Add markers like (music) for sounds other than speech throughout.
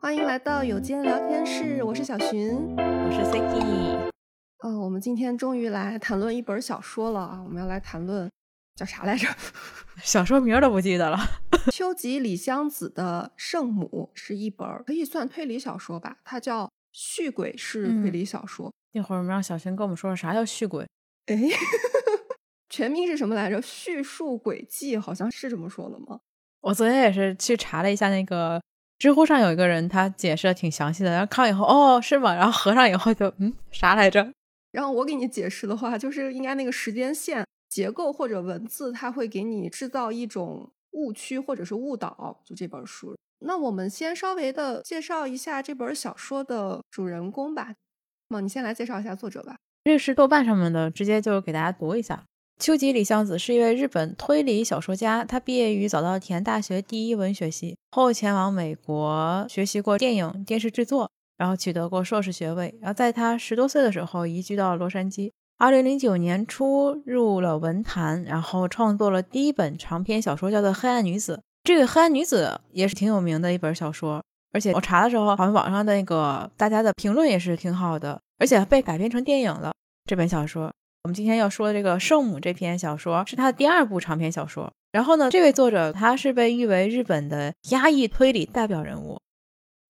欢迎来到有间聊天室，我是小寻，我是 Siki。哦，我们今天终于来谈论一本小说了啊！我们要来谈论叫啥来着？(laughs) 小说名都不记得了。(laughs) 秋吉里香子的《圣母》是一本可以算推理小说吧？它叫续鬼式推理小说。一会儿我们让小寻跟我们说说啥叫续鬼。哎，全名是什么来着？叙述轨迹，好像是这么说的吗？我昨天也是去查了一下那个。知乎上有一个人，他解释的挺详细的。然后看完以后，哦，是吗？然后合上以后就，嗯，啥来着？然后我给你解释的话，就是应该那个时间线结构或者文字，它会给你制造一种误区或者是误导。就这本书，那我们先稍微的介绍一下这本小说的主人公吧。那么你先来介绍一下作者吧。这是豆瓣上面的，直接就给大家读一下。秋吉里香子是一位日本推理小说家，他毕业于早稻田大学第一文学系，后前往美国学习过电影电视制作，然后取得过硕士学位。然后在他十多岁的时候移居到洛杉矶。二零零九年初入了文坛，然后创作了第一本长篇小说，叫做《黑暗女子》。这个《黑暗女子》也是挺有名的一本小说，而且我查的时候，好像网上的那个大家的评论也是挺好的，而且被改编成电影了。这本小说。我们今天要说的这个《圣母》这篇小说是他的第二部长篇小说。然后呢，这位作者他是被誉为日本的压抑推理代表人物。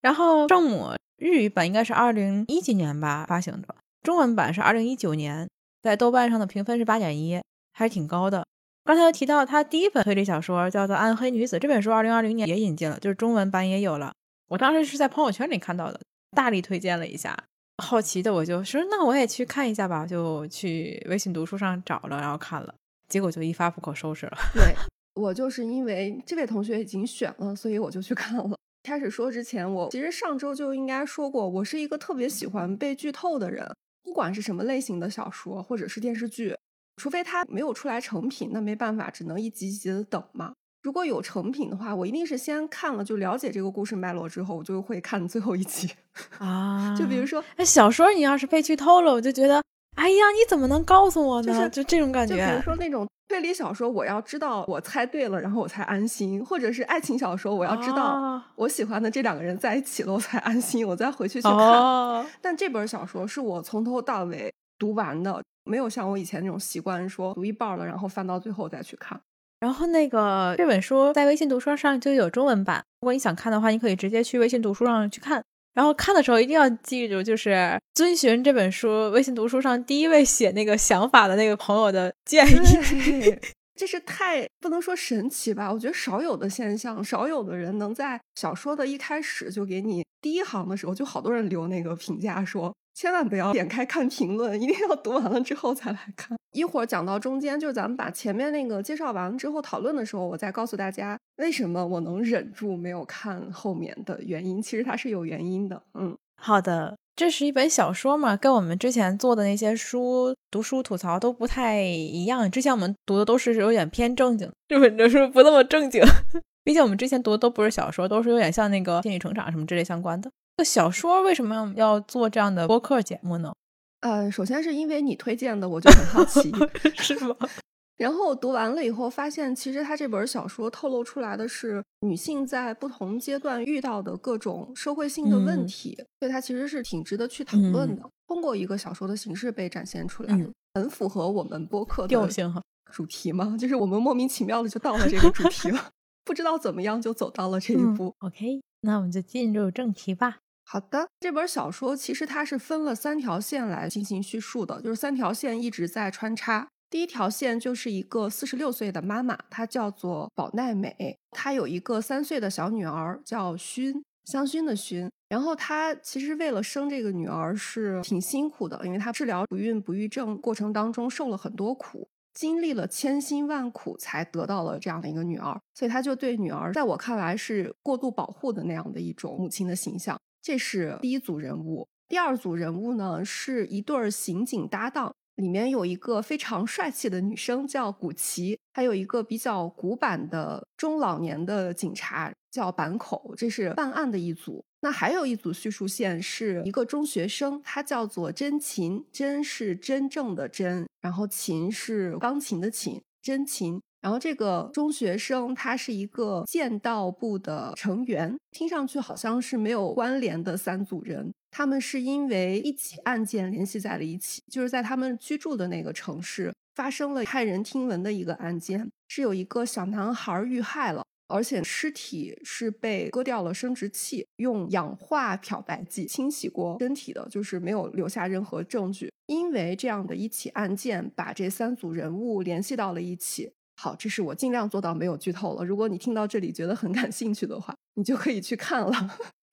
然后《圣母》日语版应该是二零一几年吧发行的，中文版是二零一九年，在豆瓣上的评分是八点一，还是挺高的。刚才又提到他第一本推理小说叫做《暗黑女子》，这本书二零二零年也引进了，就是中文版也有了。我当时是在朋友圈里看到的，大力推荐了一下。好奇的我就说，那我也去看一下吧，就去微信读书上找了，然后看了，结果就一发不可收拾了。(laughs) 对我就是因为这位同学已经选了，所以我就去看了。开始说之前，我其实上周就应该说过，我是一个特别喜欢被剧透的人，不管是什么类型的小说或者是电视剧，除非它没有出来成品，那没办法，只能一集一集的等嘛。如果有成品的话，我一定是先看了就了解这个故事脉络之后，我就会看最后一集 (laughs) 啊。就比如说，那小说你要是被剧透了，我就觉得，哎呀，你怎么能告诉我呢？就这种感觉。就比如说那种推理小说，我要知道我猜对了，然后我才安心；或者是爱情小说，我要知道我喜欢的这两个人在一起了，我才安心，我再回去去看。但这本小说是我从头到尾读完的，没有像我以前那种习惯，说读一半了，然后翻到最后再去看。然后那个这本书在微信读书上就有中文版，如果你想看的话，你可以直接去微信读书上去看。然后看的时候一定要记住，就是遵循这本书微信读书上第一位写那个想法的那个朋友的建议。(laughs) 这是太不能说神奇吧？我觉得少有的现象，少有的人能在小说的一开始就给你第一行的时候，就好多人留那个评价说。千万不要点开看评论，一定要读完了之后才来看。一会儿讲到中间，就是咱们把前面那个介绍完了之后讨论的时候，我再告诉大家为什么我能忍住没有看后面的原因。其实它是有原因的。嗯，好的，这是一本小说嘛，跟我们之前做的那些书读书吐槽都不太一样。之前我们读的都是有点偏正经，这本的书不那么正经。(laughs) 毕竟我们之前读的都不是小说，都是有点像那个心理成长什么之类相关的。这小说为什么要做这样的播客节目呢？呃，首先是因为你推荐的，我就很好奇，(laughs) 是吗？(laughs) 然后读完了以后，发现其实他这本小说透露出来的是女性在不同阶段遇到的各种社会性的问题，所以它其实是挺值得去讨论的。通过一个小说的形式被展现出来，很符合我们播客 (laughs) 的调性哈主题嘛，就是我们莫名其妙的就到了这个主题了，不知道怎么样就走到了这一步。OK，那我们就进入正题吧。好的，这本小说其实它是分了三条线来进行叙述的，就是三条线一直在穿插。第一条线就是一个四十六岁的妈妈，她叫做宝奈美，她有一个三岁的小女儿叫薰，香薰的薰。然后她其实为了生这个女儿是挺辛苦的，因为她治疗不孕不育症过程当中受了很多苦，经历了千辛万苦才得到了这样的一个女儿，所以她就对女儿，在我看来是过度保护的那样的一种母亲的形象。这是第一组人物，第二组人物呢是一对儿刑警搭档，里面有一个非常帅气的女生叫古奇，还有一个比较古板的中老年的警察叫坂口，这是办案的一组。那还有一组叙述线是一个中学生，他叫做真琴，真是真正的真，然后琴是钢琴的琴，真琴。然后这个中学生他是一个剑道部的成员，听上去好像是没有关联的三组人，他们是因为一起案件联系在了一起，就是在他们居住的那个城市发生了骇人听闻的一个案件，是有一个小男孩遇害了。而且尸体是被割掉了生殖器，用氧化漂白剂清洗过身体的，就是没有留下任何证据。因为这样的一起案件，把这三组人物联系到了一起。好，这是我尽量做到没有剧透了。如果你听到这里觉得很感兴趣的话，你就可以去看了。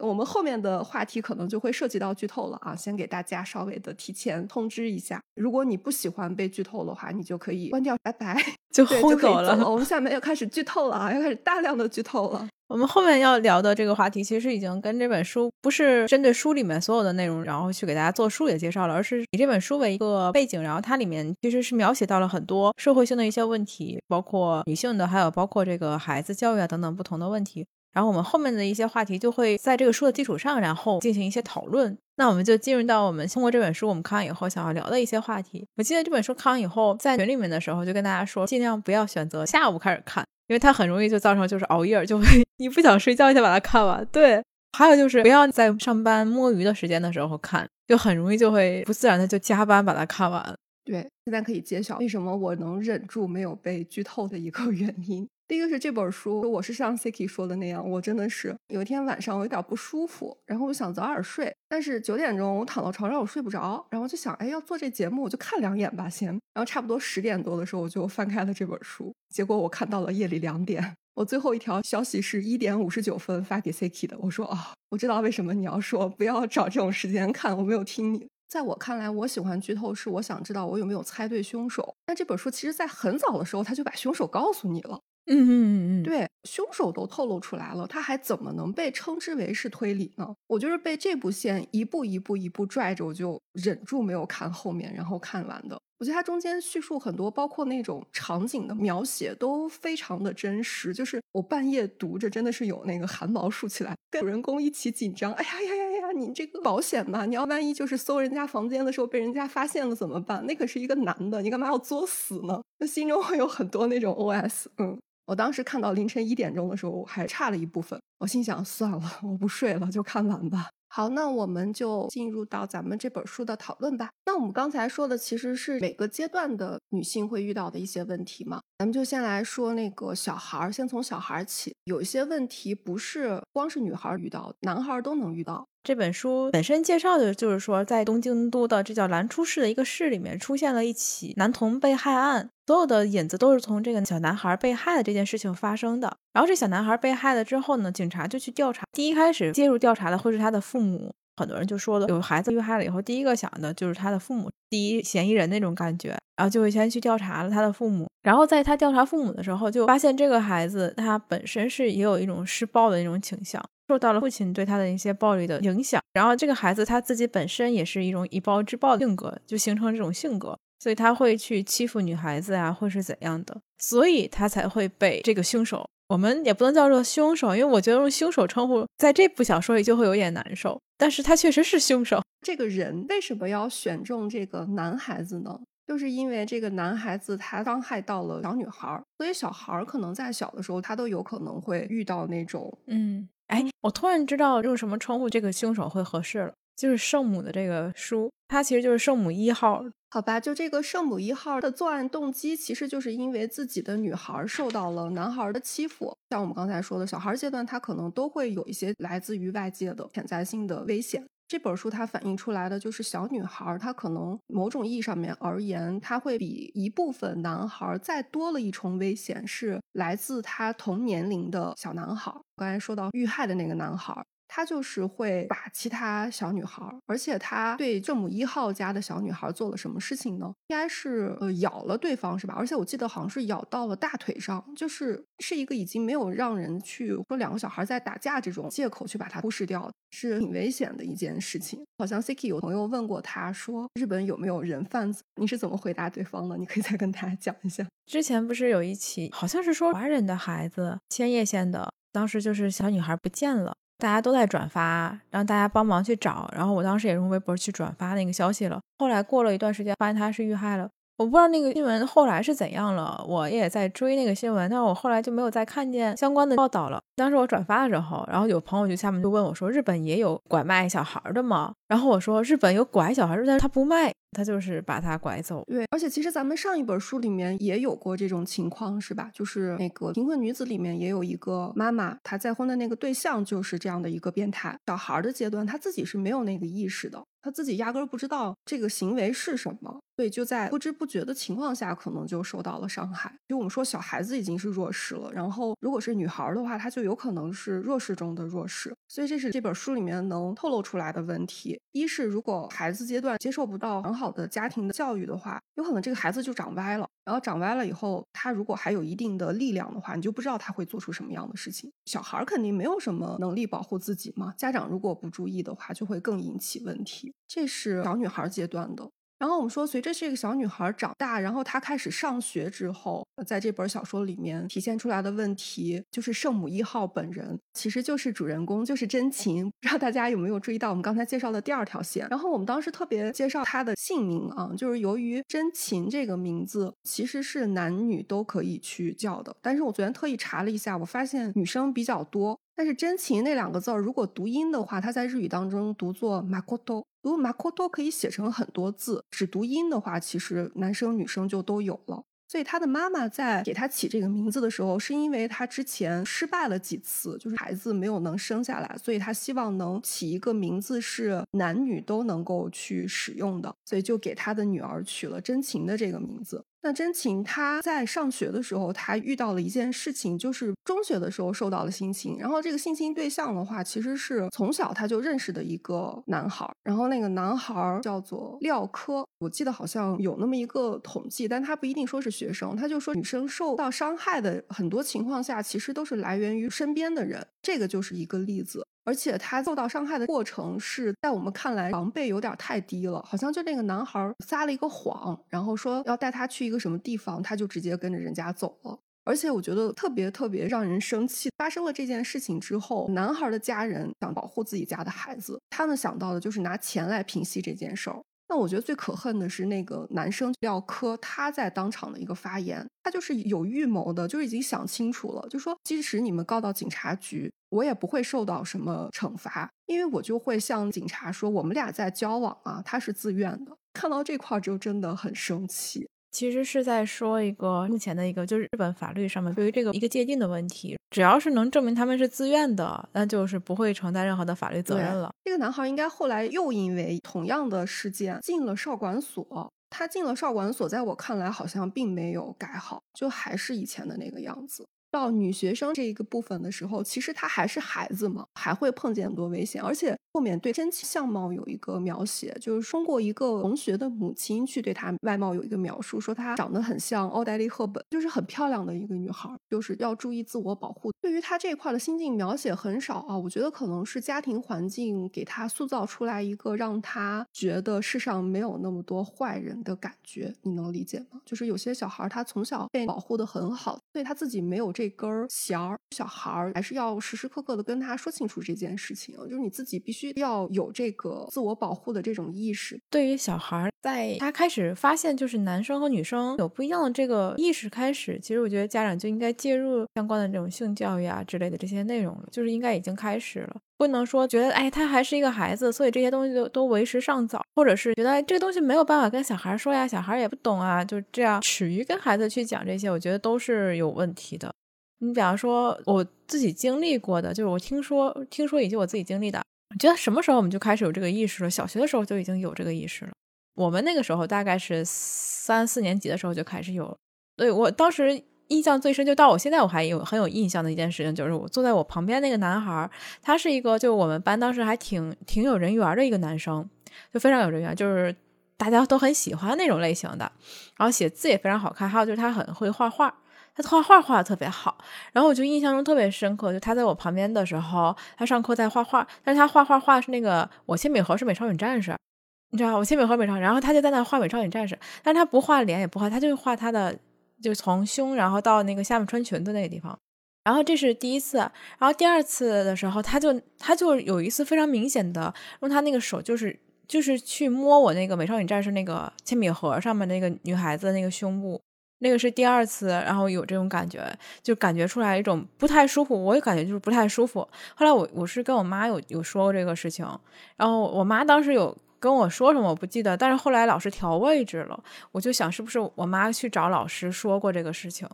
我们后面的话题可能就会涉及到剧透了啊，先给大家稍微的提前通知一下。如果你不喜欢被剧透的话，你就可以关掉，拜拜，就 (laughs) 轰走了。我 (laughs) 们下面要开始剧透了啊，要开始大量的剧透了。我们后面要聊的这个话题，其实已经跟这本书不是针对书里面所有的内容，然后去给大家做书也介绍了，而是以这本书为一个背景，然后它里面其实是描写到了很多社会性的一些问题，包括女性的，还有包括这个孩子教育啊等等不同的问题。然后我们后面的一些话题就会在这个书的基础上，然后进行一些讨论。那我们就进入到我们通过这本书，我们看完以后想要聊的一些话题。我记得这本书看完以后，在群里面的时候就跟大家说，尽量不要选择下午开始看，因为它很容易就造成就是熬夜，就会你不想睡觉就把它看完。对，还有就是不要在上班摸鱼的时间的时候看，就很容易就会不自然的就加班把它看完。对，现在可以揭晓为什么我能忍住没有被剧透的一个原因。第一个是这本书，我是像 Siki 说的那样，我真的是有一天晚上我有点不舒服，然后我想早点睡，但是九点钟我躺到床上我睡不着，然后就想，哎，要做这节目我就看两眼吧先，然后差不多十点多的时候我就翻开了这本书，结果我看到了夜里两点，(laughs) 我最后一条消息是一点五十九分发给 Siki 的，我说啊，我知道为什么你要说不要找这种时间看，我没有听你。在我看来，我喜欢剧透是我想知道我有没有猜对凶手，但这本书其实在很早的时候他就把凶手告诉你了。嗯嗯嗯嗯，对，凶手都透露出来了，他还怎么能被称之为是推理呢？我就是被这部线一步一步一步拽着，我就忍住没有看后面，然后看完的。我觉得它中间叙述很多，包括那种场景的描写都非常的真实。就是我半夜读着，真的是有那个汗毛竖起来，跟主人公一起紧张。哎呀呀呀呀！你这个保险嘛，你要万一就是搜人家房间的时候被人家发现了怎么办？那可是一个男的，你干嘛要作死呢？那心中会有很多那种 OS，嗯。我当时看到凌晨一点钟的时候，我还差了一部分。我心想，算了，我不睡了，就看完吧。好，那我们就进入到咱们这本书的讨论吧。那我们刚才说的其实是每个阶段的女性会遇到的一些问题嘛。咱们就先来说那个小孩儿，先从小孩儿起。有一些问题不是光是女孩遇到，男孩都能遇到。这本书本身介绍的就是说，在东京都的这叫兰出市的一个市里面，出现了一起男童被害案，所有的引子都是从这个小男孩被害的这件事情发生的。然后这小男孩被害了之后呢，警察就去调查。第一开始介入调查的会是他的父母，很多人就说了，有孩子遇害了以后，第一个想的就是他的父母，第一嫌疑人那种感觉，然后就会先去调查了他的父母。然后在他调查父母的时候，就发现这个孩子他本身是也有一种施暴的那种倾向。受到了父亲对他的一些暴力的影响，然后这个孩子他自己本身也是一种以暴制暴的性格，就形成这种性格，所以他会去欺负女孩子啊，或是怎样的，所以他才会被这个凶手，我们也不能叫做凶手，因为我觉得用凶手称呼在这部小说里就会有点难受，但是他确实是凶手。这个人为什么要选中这个男孩子呢？就是因为这个男孩子他伤害到了小女孩，所以小孩可能在小的时候他都有可能会遇到那种嗯。哎，我突然知道用什么称呼这个凶手会合适了，就是圣母的这个书，它其实就是圣母一号，好吧？就这个圣母一号的作案动机，其实就是因为自己的女孩受到了男孩的欺负。像我们刚才说的，小孩阶段他可能都会有一些来自于外界的潜在性的危险。这本书它反映出来的就是小女孩，她可能某种意义上面而言，她会比一部分男孩再多了一重危险，是来自她同年龄的小男孩。刚才说到遇害的那个男孩。他就是会把其他小女孩，而且他对圣母一号家的小女孩做了什么事情呢？应该是呃咬了对方是吧？而且我记得好像是咬到了大腿上，就是是一个已经没有让人去说两个小孩在打架这种借口去把它忽视掉，是挺危险的一件事情。好像 Siki 有朋友问过他说日本有没有人贩子？你是怎么回答对方的？你可以再跟大家讲一下。之前不是有一起好像是说华人的孩子千叶县的，当时就是小女孩不见了。大家都在转发，让大家帮忙去找。然后我当时也用微博去转发那个消息了。后来过了一段时间，发现他是遇害了。我不知道那个新闻后来是怎样了，我也在追那个新闻，但是我后来就没有再看见相关的报道了。当时我转发的时候，然后有朋友就下面就问我说：“日本也有拐卖小孩的吗？”然后我说：“日本有拐小孩，但是他不卖，他就是把他拐走。”对，而且其实咱们上一本书里面也有过这种情况，是吧？就是那个贫困女子里面也有一个妈妈，她再婚的那个对象就是这样的一个变态。小孩的阶段，他自己是没有那个意识的。他自己压根儿不知道这个行为是什么，所以就在不知不觉的情况下，可能就受到了伤害。就我们说，小孩子已经是弱势了，然后如果是女孩的话，她就有可能是弱势中的弱势。所以这是这本书里面能透露出来的问题。一是如果孩子阶段接受不到很好好的家庭的教育的话，有可能这个孩子就长歪了。然后长歪了以后，他如果还有一定的力量的话，你就不知道他会做出什么样的事情。小孩肯定没有什么能力保护自己嘛，家长如果不注意的话，就会更引起问题。这是小女孩阶段的。然后我们说，随着这个小女孩长大，然后她开始上学之后，在这本小说里面体现出来的问题，就是圣母一号本人其实就是主人公，就是真情。不知道大家有没有注意到我们刚才介绍的第二条线？然后我们当时特别介绍她的姓名啊，就是由于真情这个名字其实是男女都可以去叫的，但是我昨天特意查了一下，我发现女生比较多。但是真情那两个字儿，如果读音的话，它在日语当中读作 makoto，读 makoto 可以写成很多字，只读音的话，其实男生女生就都有了。所以他的妈妈在给他起这个名字的时候，是因为他之前失败了几次，就是孩子没有能生下来，所以他希望能起一个名字是男女都能够去使用的，所以就给他的女儿取了真情的这个名字。那真情他在上学的时候，他遇到了一件事情，就是中学的时候受到了性侵，然后这个性侵对象的话，其实是从小他就认识的一个男孩，然后那个男孩叫做廖科，我记得好像有那么一个统计，但他不一定说是学生，他就说女生受到伤害的很多情况下，其实都是来源于身边的人，这个就是一个例子。而且他受到伤害的过程是在我们看来防备有点太低了，好像就那个男孩撒了一个谎，然后说要带他去一个什么地方，他就直接跟着人家走了。而且我觉得特别特别让人生气。发生了这件事情之后，男孩的家人想保护自己家的孩子，他们想到的就是拿钱来平息这件事儿。那我觉得最可恨的是那个男生廖科，他在当场的一个发言，他就是有预谋的，就是已经想清楚了，就说即使你们告到警察局，我也不会受到什么惩罚，因为我就会向警察说我们俩在交往啊，他是自愿的。看到这块就真的很生气。其实是在说一个目前的一个，就是日本法律上面对于这个一个界定的问题。只要是能证明他们是自愿的，那就是不会承担任何的法律责任了。这个男孩应该后来又因为同样的事件进了少管所。他进了少管所，在我看来好像并没有改好，就还是以前的那个样子。到女学生这一个部分的时候，其实她还是孩子嘛，还会碰见很多危险。而且后面对真气相貌有一个描写，就是通过一个同学的母亲去对她外貌有一个描述，说她长得很像奥黛丽·赫本，就是很漂亮的一个女孩，就是要注意自我保护。对于她这一块的心境描写很少啊，我觉得可能是家庭环境给她塑造出来一个让她觉得世上没有那么多坏人的感觉。你能理解吗？就是有些小孩他从小被保护的很好，所以他自己没有这。这根弦儿，小孩儿还是要时时刻刻的跟他说清楚这件事情，就是你自己必须要有这个自我保护的这种意识。对于小孩，在他开始发现就是男生和女生有不一样的这个意识开始，其实我觉得家长就应该介入相关的这种性教育啊之类的这些内容了，就是应该已经开始了，不能说觉得哎他还是一个孩子，所以这些东西都都为时尚早，或者是觉得这个东西没有办法跟小孩说呀，小孩也不懂啊，就这样耻于跟孩子去讲这些，我觉得都是有问题的。你比方说，我自己经历过的，就是我听说听说以及我自己经历的，我觉得什么时候我们就开始有这个意识了？小学的时候就已经有这个意识了。我们那个时候大概是三四年级的时候就开始有了。对我当时印象最深，就到我现在我还有很有印象的一件事情，就是我坐在我旁边那个男孩，他是一个就我们班当时还挺挺有人缘的一个男生，就非常有人缘，就是大家都很喜欢那种类型的。然后写字也非常好看，还有就是他很会画画。他画画画的特别好，然后我就印象中特别深刻，就他在我旁边的时候，他上课在画画，但是他画画画是那个我铅笔盒是美少女战士，你知道我铅笔盒美少，然后他就在那画美少女战士，但是他不画脸也不画，他就画他的，就从胸然后到那个下面穿裙子那个地方，然后这是第一次，然后第二次的时候，他就他就有一次非常明显的用他那个手就是就是去摸我那个美少女战士那个铅笔盒上面那个女孩子的那个胸部，那个是第二次，然后有这种感觉，就感觉出来一种不太舒服，我也感觉就是不太舒服。后来我我是跟我妈有有说过这个事情，然后我妈当时有跟我说什么我不记得，但是后来老师调位置了，我就想是不是我妈去找老师说过这个事情，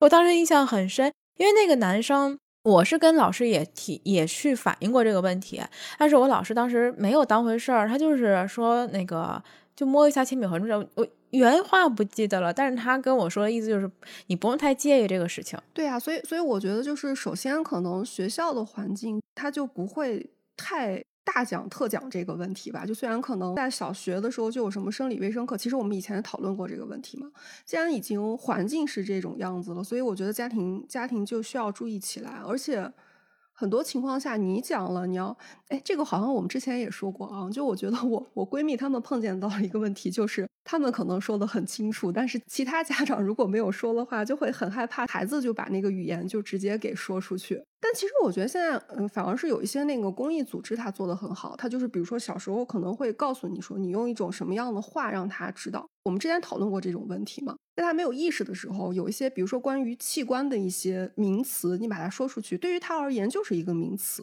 我当时印象很深，因为那个男生。我是跟老师也提也去反映过这个问题，但是我老师当时没有当回事儿，他就是说那个就摸一下铅笔盒什么我原话不记得了，但是他跟我说的意思就是你不用太介意这个事情。对啊，所以所以我觉得就是首先可能学校的环境他就不会太。大讲特讲这个问题吧，就虽然可能在小学的时候就有什么生理卫生课，其实我们以前讨论过这个问题嘛。既然已经环境是这种样子了，所以我觉得家庭家庭就需要注意起来，而且。很多情况下，你讲了，你要，哎，这个好像我们之前也说过啊。就我觉得，我我闺蜜她们碰见到了一个问题，就是她们可能说的很清楚，但是其他家长如果没有说的话，就会很害怕孩子就把那个语言就直接给说出去。但其实我觉得现在，嗯，反而是有一些那个公益组织，他做的很好。他就是比如说小时候可能会告诉你说，你用一种什么样的话让他知道。我们之前讨论过这种问题嘛？在他没有意识的时候，有一些比如说关于器官的一些名词，你把它说出去，对于他而言就是一个名词。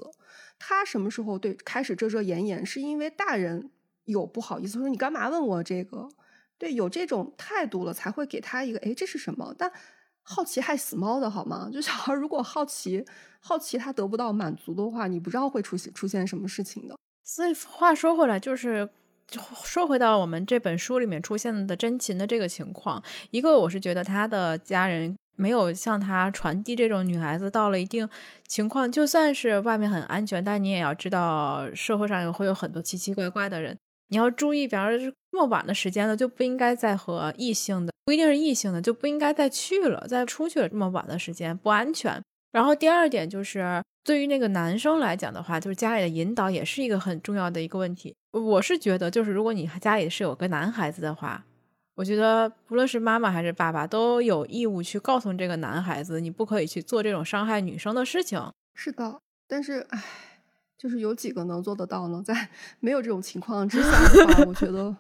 他什么时候对开始遮遮掩掩，是因为大人有不好意思说你干嘛问我这个？对，有这种态度了才会给他一个哎这是什么？但好奇害死猫的好吗？就小孩如果好奇好奇他得不到满足的话，你不知道会出现出现什么事情的。所以话说回来就是。说回到我们这本书里面出现的真情的这个情况，一个我是觉得他的家人没有向他传递这种女孩子到了一定情况，就算是外面很安全，但你也要知道社会上也会有很多奇奇怪怪的人，你要注意。比方说这么晚的时间了，就不应该再和异性的，不一定是异性的，就不应该再去了，再出去了。这么晚的时间不安全。然后第二点就是，对于那个男生来讲的话，就是家里的引导也是一个很重要的一个问题。我是觉得，就是如果你家里是有个男孩子的话，我觉得不论是妈妈还是爸爸都有义务去告诉这个男孩子，你不可以去做这种伤害女生的事情。是的，但是唉，就是有几个能做得到呢？在 (laughs) 没有这种情况之下的话，我觉得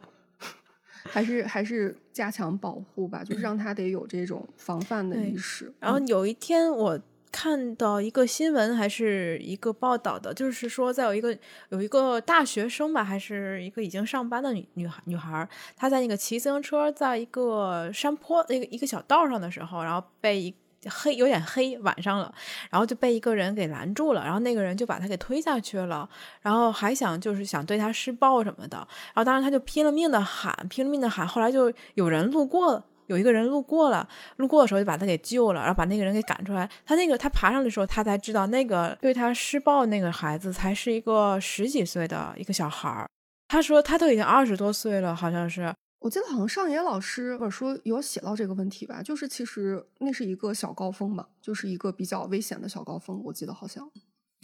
(laughs) 还是还是加强保护吧，就是让他得有这种防范的意识。然后有一天我。看到一个新闻还是一个报道的，就是说，在有一个有一个大学生吧，还是一个已经上班的女女孩女孩，她在那个骑自行车，在一个山坡那个一个小道上的时候，然后被一黑有点黑晚上了，然后就被一个人给拦住了，然后那个人就把他给推下去了，然后还想就是想对他施暴什么的，然后当时他就拼了命的喊，拼了命的喊，后来就有人路过。有一个人路过了，路过的时候就把他给救了，然后把那个人给赶出来。他那个他爬上的时候，他才知道那个对他施暴那个孩子才是一个十几岁的一个小孩儿。他说他都已经二十多岁了，好像是。我记得好像上野老师本书有写到这个问题吧，就是其实那是一个小高峰嘛，就是一个比较危险的小高峰。我记得好像。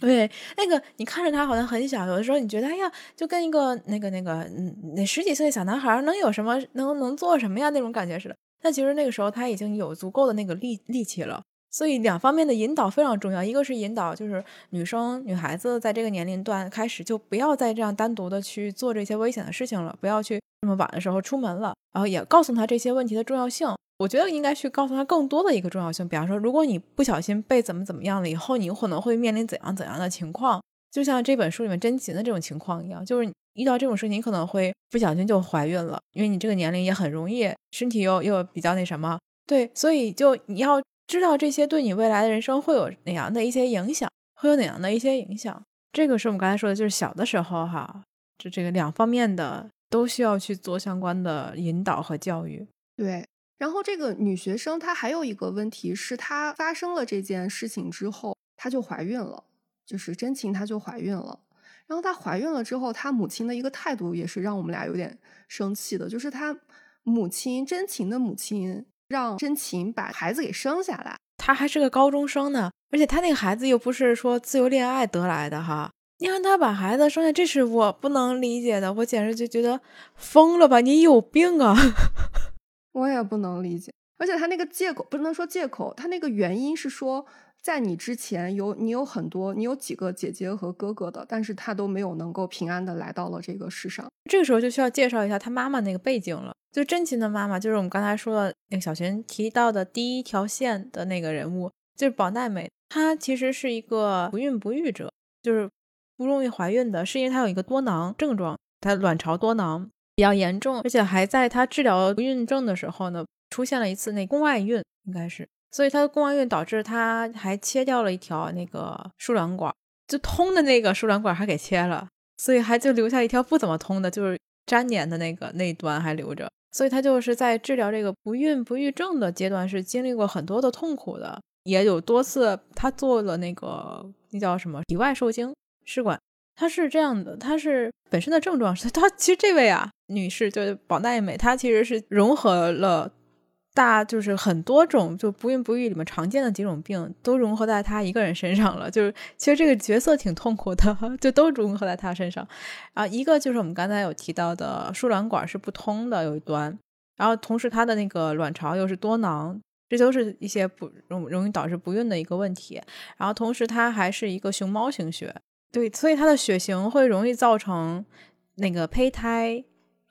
对，那个你看着他好像很小，有的时候你觉得哎呀，就跟一个那个那个嗯那十几岁的小男孩能有什么能能做什么呀那种感觉似的。但其实那个时候他已经有足够的那个力力气了，所以两方面的引导非常重要。一个是引导，就是女生、女孩子在这个年龄段开始就不要再这样单独的去做这些危险的事情了，不要去这么晚的时候出门了。然后也告诉他这些问题的重要性。我觉得应该去告诉他更多的一个重要性，比方说，如果你不小心被怎么怎么样了以后，你可能会面临怎样怎样的情况。就像这本书里面真情的这种情况一样，就是遇到这种事情，你可能会不小心就怀孕了，因为你这个年龄也很容易，身体又又比较那什么，对，所以就你要知道这些对你未来的人生会有哪样的一些影响，会有哪样的一些影响。这个是我们刚才说的，就是小的时候哈，就这个两方面的都需要去做相关的引导和教育。对，然后这个女学生她还有一个问题是，她发生了这件事情之后，她就怀孕了。就是真情，她就怀孕了。然后她怀孕了之后，她母亲的一个态度也是让我们俩有点生气的。就是她母亲真情的母亲让真情把孩子给生下来，她还是个高中生呢，而且她那个孩子又不是说自由恋爱得来的哈。你让她把孩子生下，这是我不能理解的，我简直就觉得疯了吧！你有病啊！(laughs) 我也不能理解。而且她那个借口不能说借口，她那个原因是说。在你之前有你有很多，你有几个姐姐和哥哥的，但是他都没有能够平安的来到了这个世上。这个时候就需要介绍一下他妈妈那个背景了。就真琴的妈妈，就是我们刚才说的那个小寻提到的第一条线的那个人物，就是宝奈美。她其实是一个不孕不育者，就是不容易怀孕的，是因为她有一个多囊症状，她卵巢多囊比较严重，而且还在她治疗不孕症的时候呢，出现了一次那宫外孕，应该是。所以她的宫外孕导致她还切掉了一条那个输卵管，就通的那个输卵管还给切了，所以还就留下一条不怎么通的，就是粘连的那个那一端还留着。所以她就是在治疗这个不孕不育症的阶段是经历过很多的痛苦的，也有多次她做了那个那叫什么体外受精试管。她是这样的，她是本身的症状是她其实这位啊女士就是宝奈美，她其实是融合了。大就是很多种，就不孕不育里面常见的几种病都融合在他一个人身上了。就是其实这个角色挺痛苦的，就都融合在他身上。啊，一个就是我们刚才有提到的输卵管是不通的有一端，然后同时他的那个卵巢又是多囊，这都是一些不容容易导致不孕的一个问题。然后同时他还是一个熊猫型血，对，所以他的血型会容易造成那个胚胎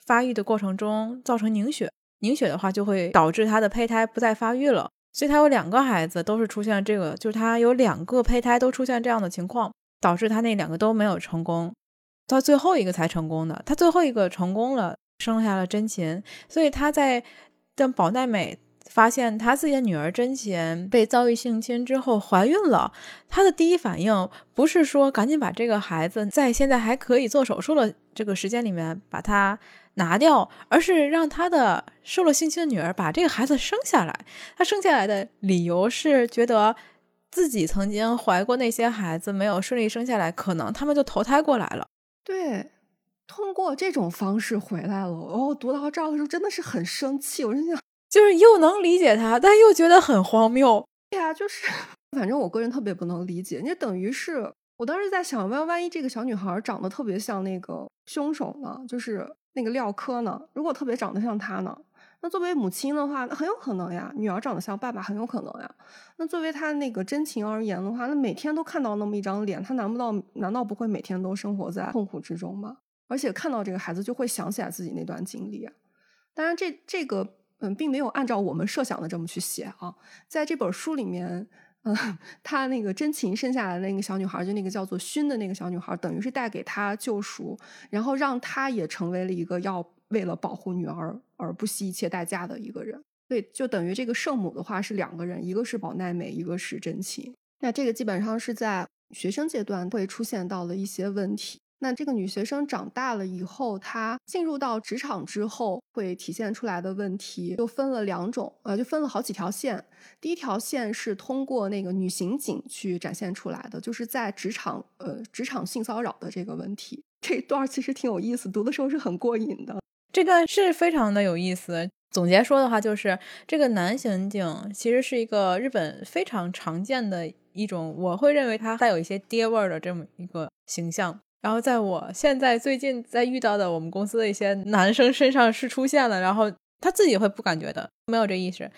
发育的过程中造成凝血。凝血的话，就会导致他的胚胎不再发育了，所以他有两个孩子都是出现这个，就是他有两个胚胎都出现这样的情况，导致他那两个都没有成功，到最后一个才成功的。他最后一个成功了，生下了真琴，所以他在当宝奈美发现他自己的女儿真琴被遭遇性侵之后怀孕了，他的第一反应不是说赶紧把这个孩子在现在还可以做手术的这个时间里面把他。拿掉，而是让他的受了性侵的女儿把这个孩子生下来。他生下来的理由是觉得自己曾经怀过那些孩子没有顺利生下来，可能他们就投胎过来了。对，通过这种方式回来了。哦，读到这儿的时候真的是很生气，我真想，就是又能理解他，但又觉得很荒谬。对呀，就是 (laughs) 反正我个人特别不能理解，那等于是我当时在想，万万一这个小女孩长得特别像那个凶手呢？就是。那个廖科呢？如果特别长得像他呢？那作为母亲的话，那很有可能呀。女儿长得像爸爸，很有可能呀。那作为他那个真情而言的话，那每天都看到那么一张脸，他难不到难道不会每天都生活在痛苦之中吗？而且看到这个孩子就会想起来自己那段经历。当然，这这个嗯，并没有按照我们设想的这么去写啊。在这本书里面。嗯，他那个真情生下来的那个小女孩，就那个叫做熏的那个小女孩，等于是带给他救赎，然后让他也成为了一个要为了保护女儿而不惜一切代价的一个人。对，就等于这个圣母的话是两个人，一个是宝奈美，一个是真情。那这个基本上是在学生阶段会出现到的一些问题。那这个女学生长大了以后，她进入到职场之后，会体现出来的问题就分了两种，呃，就分了好几条线。第一条线是通过那个女刑警去展现出来的，就是在职场，呃，职场性骚扰的这个问题。(laughs) 这段其实挺有意思，读的时候是很过瘾的。这段是非常的有意思。总结说的话就是，这个男刑警其实是一个日本非常常见的一种，我会认为他带有一些爹味儿的这么一个形象。然后在我现在最近在遇到的我们公司的一些男生身上是出现了，然后他自己会不感觉的，没有这意识。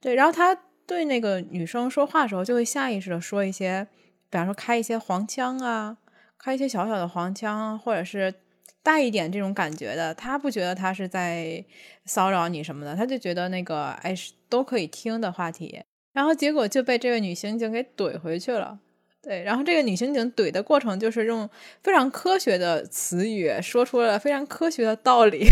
对，然后他对那个女生说话的时候，就会下意识的说一些，比方说开一些黄腔啊，开一些小小的黄腔，或者是带一点这种感觉的。他不觉得他是在骚扰你什么的，他就觉得那个哎都可以听的话题，然后结果就被这位女刑警给怼回去了。对，然后这个女刑警怼的过程就是用非常科学的词语说出了非常科学的道理。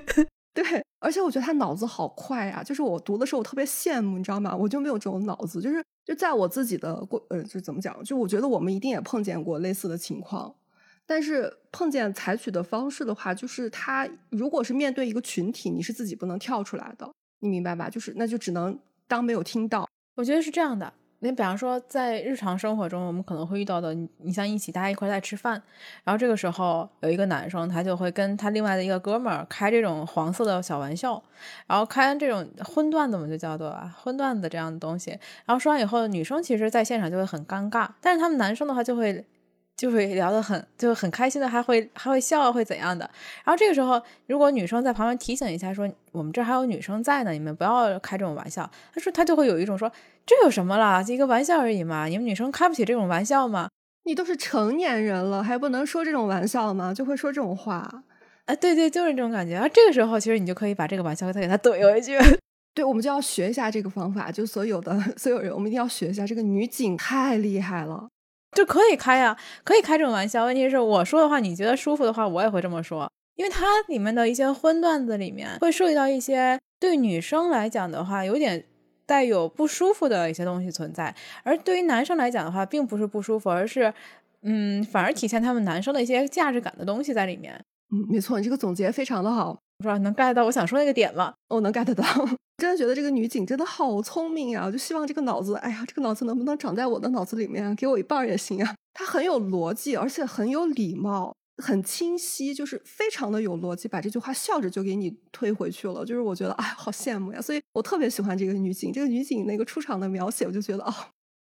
(laughs) 对，而且我觉得他脑子好快呀，就是我读的时候我特别羡慕，你知道吗？我就没有这种脑子，就是就在我自己的过呃，就怎么讲？就我觉得我们一定也碰见过类似的情况，但是碰见采取的方式的话，就是他如果是面对一个群体，你是自己不能跳出来的，你明白吧？就是那就只能当没有听到。我觉得是这样的。你比方说，在日常生活中，我们可能会遇到的，你像一起大家一块在吃饭，然后这个时候有一个男生，他就会跟他另外的一个哥们儿开这种黄色的小玩笑，然后开这种荤段子，我们就叫做荤段子这样的东西。然后说完以后，女生其实在现场就会很尴尬，但是他们男生的话就会就会聊得很就很开心的，还会还会笑，会怎样的？然后这个时候，如果女生在旁边提醒一下，说我们这还有女生在呢，你们不要开这种玩笑。他说他就会有一种说这有什么啦，一个玩笑而已嘛，你们女生开不起这种玩笑吗？你都是成年人了，还不能说这种玩笑吗？就会说这种话。啊，对对，就是这种感觉。啊这个时候，其实你就可以把这个玩笑再给他怼回去。(laughs) 对，我们就要学一下这个方法，就所有的 (laughs) 所有人，我们一定要学一下。这个女警太厉害了。就可以开呀，可以开这种玩笑。问题是我说的话，你觉得舒服的话，我也会这么说。因为它里面的一些荤段子里面会涉及到一些对女生来讲的话，有点带有不舒服的一些东西存在。而对于男生来讲的话，并不是不舒服，而是嗯，反而体现他们男生的一些价值感的东西在里面。嗯，没错，你这个总结非常的好。不知道能 get 到我想说那个点了？我能 get 到。(laughs) 真的觉得这个女警真的好聪明呀！我就希望这个脑子，哎呀，这个脑子能不能长在我的脑子里面，给我一半也行啊。她很有逻辑，而且很有礼貌，很清晰，就是非常的有逻辑，把这句话笑着就给你推回去了。就是我觉得，哎，好羡慕呀！所以我特别喜欢这个女警。这个女警那个出场的描写，我就觉得哦。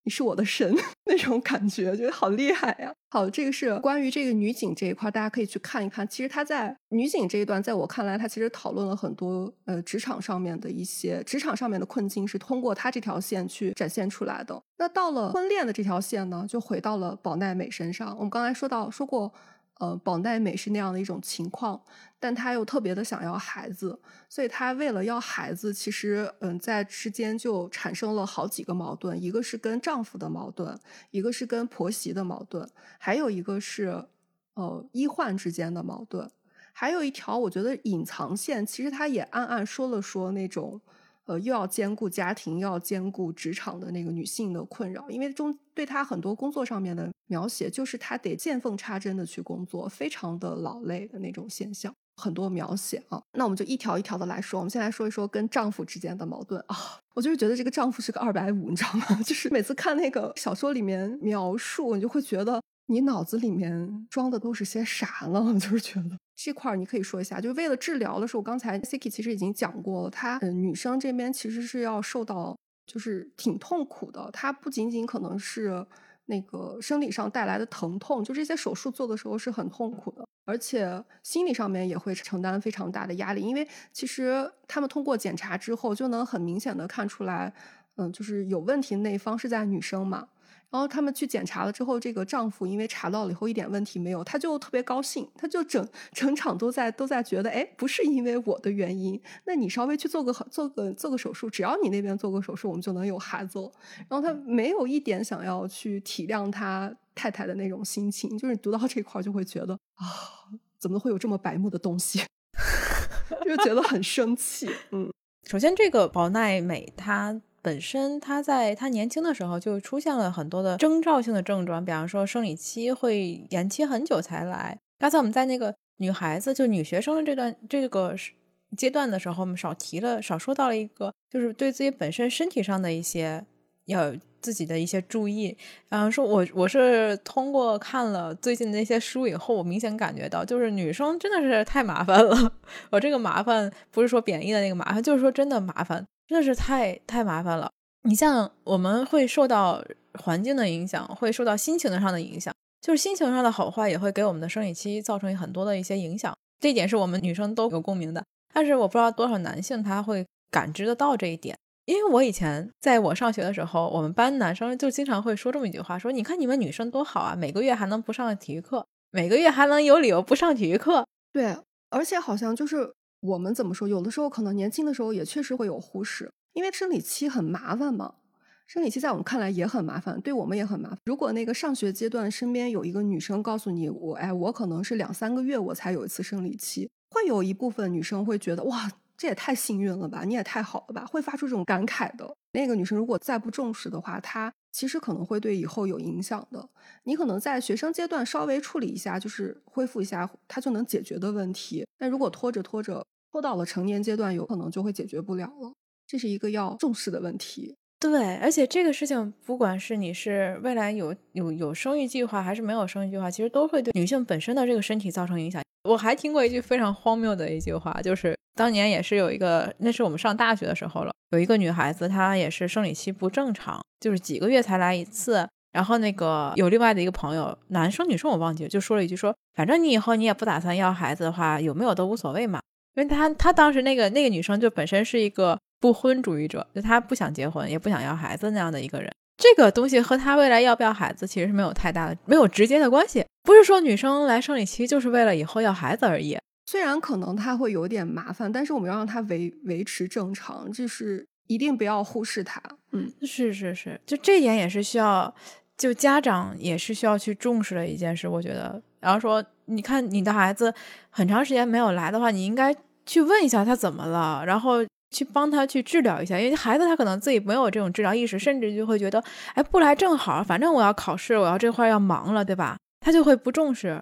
你是我的神 (laughs) 那种感觉，觉得好厉害呀！好，这个是关于这个女警这一块，大家可以去看一看。其实她在女警这一段，在我看来，她其实讨论了很多呃职场上面的一些职场上面的困境，是通过她这条线去展现出来的。那到了婚恋的这条线呢，就回到了宝奈美身上。我们刚才说到说过。呃，宝奈美是那样的一种情况，但她又特别的想要孩子，所以她为了要孩子，其实嗯，在之间就产生了好几个矛盾，一个是跟丈夫的矛盾，一个是跟婆媳的矛盾，还有一个是呃医患之间的矛盾，还有一条我觉得隐藏线，其实她也暗暗说了说那种。呃，又要兼顾家庭，又要兼顾职场的那个女性的困扰，因为中对她很多工作上面的描写，就是她得见缝插针的去工作，非常的劳累的那种现象，很多描写啊。那我们就一条一条的来说，我们先来说一说跟丈夫之间的矛盾啊。(laughs) 我就是觉得这个丈夫是个二百五，你知道吗？(laughs) 就是每次看那个小说里面描述，你就会觉得。你脑子里面装的都是些啥呢？(laughs) 就是觉得这块儿你可以说一下，就为了治疗的时候，刚才 Siki 其实已经讲过了，她嗯女生这边其实是要受到就是挺痛苦的，她不仅仅可能是那个生理上带来的疼痛，就这些手术做的时候是很痛苦的，而且心理上面也会承担非常大的压力，因为其实他们通过检查之后就能很明显的看出来，嗯，就是有问题的那一方是在女生嘛。然后他们去检查了之后，这个丈夫因为查到了以后一点问题没有，他就特别高兴，他就整整场都在都在觉得，哎，不是因为我的原因，那你稍微去做个做个做个手术，只要你那边做个手术，我们就能有孩子了。然后他没有一点想要去体谅他太太的那种心情，就是读到这块就会觉得啊，怎么会有这么白目的东西，(laughs) 就觉得很生气。嗯，首先这个宝奈美她。本身她在她年轻的时候就出现了很多的征兆性的症状，比方说生理期会延期很久才来。刚才我们在那个女孩子就女学生的这段这个阶段的时候，我们少提了少说到了一个，就是对自己本身身体上的一些要自己的一些注意。然后说我我是通过看了最近的那些书以后，我明显感觉到，就是女生真的是太麻烦了。(laughs) 我这个麻烦不是说贬义的那个麻烦，就是说真的麻烦。真的是太太麻烦了。你像我们会受到环境的影响，会受到心情上的影响，就是心情上的好坏也会给我们的生理期造成很多的一些影响。这一点是我们女生都有共鸣的。但是我不知道多少男性他会感知得到这一点。因为我以前在我上学的时候，我们班男生就经常会说这么一句话：说你看你们女生多好啊，每个月还能不上体育课，每个月还能有理由不上体育课。对，而且好像就是。我们怎么说？有的时候可能年轻的时候也确实会有忽视，因为生理期很麻烦嘛。生理期在我们看来也很麻烦，对我们也很麻烦。如果那个上学阶段身边有一个女生告诉你，我哎，我可能是两三个月我才有一次生理期，会有一部分女生会觉得哇，这也太幸运了吧，你也太好了吧，会发出这种感慨的。那个女生如果再不重视的话，她其实可能会对以后有影响的。你可能在学生阶段稍微处理一下，就是恢复一下，她就能解决的问题。但如果拖着拖着，拖到了成年阶段，有可能就会解决不了了，这是一个要重视的问题。对，而且这个事情，不管是你是未来有有有生育计划，还是没有生育计划，其实都会对女性本身的这个身体造成影响。我还听过一句非常荒谬的一句话，就是当年也是有一个，那是我们上大学的时候了，有一个女孩子，她也是生理期不正常，就是几个月才来一次。然后那个有另外的一个朋友，男生女生我忘记了，就说了一句说，反正你以后你也不打算要孩子的话，有没有都无所谓嘛。因为他他当时那个那个女生就本身是一个不婚主义者，就她不想结婚，也不想要孩子那样的一个人。这个东西和她未来要不要孩子其实是没有太大的、没有直接的关系。不是说女生来生理期就是为了以后要孩子而已。虽然可能她会有点麻烦，但是我们要让她维维持正常，就是一定不要忽视她。嗯，是是是，就这一点也是需要，就家长也是需要去重视的一件事。我觉得，然后说，你看你的孩子很长时间没有来的话，你应该去问一下他怎么了，然后去帮他去治疗一下。因为孩子他可能自己没有这种治疗意识，甚至就会觉得，哎，不来正好，反正我要考试，我要这块要忙了，对吧？他就会不重视。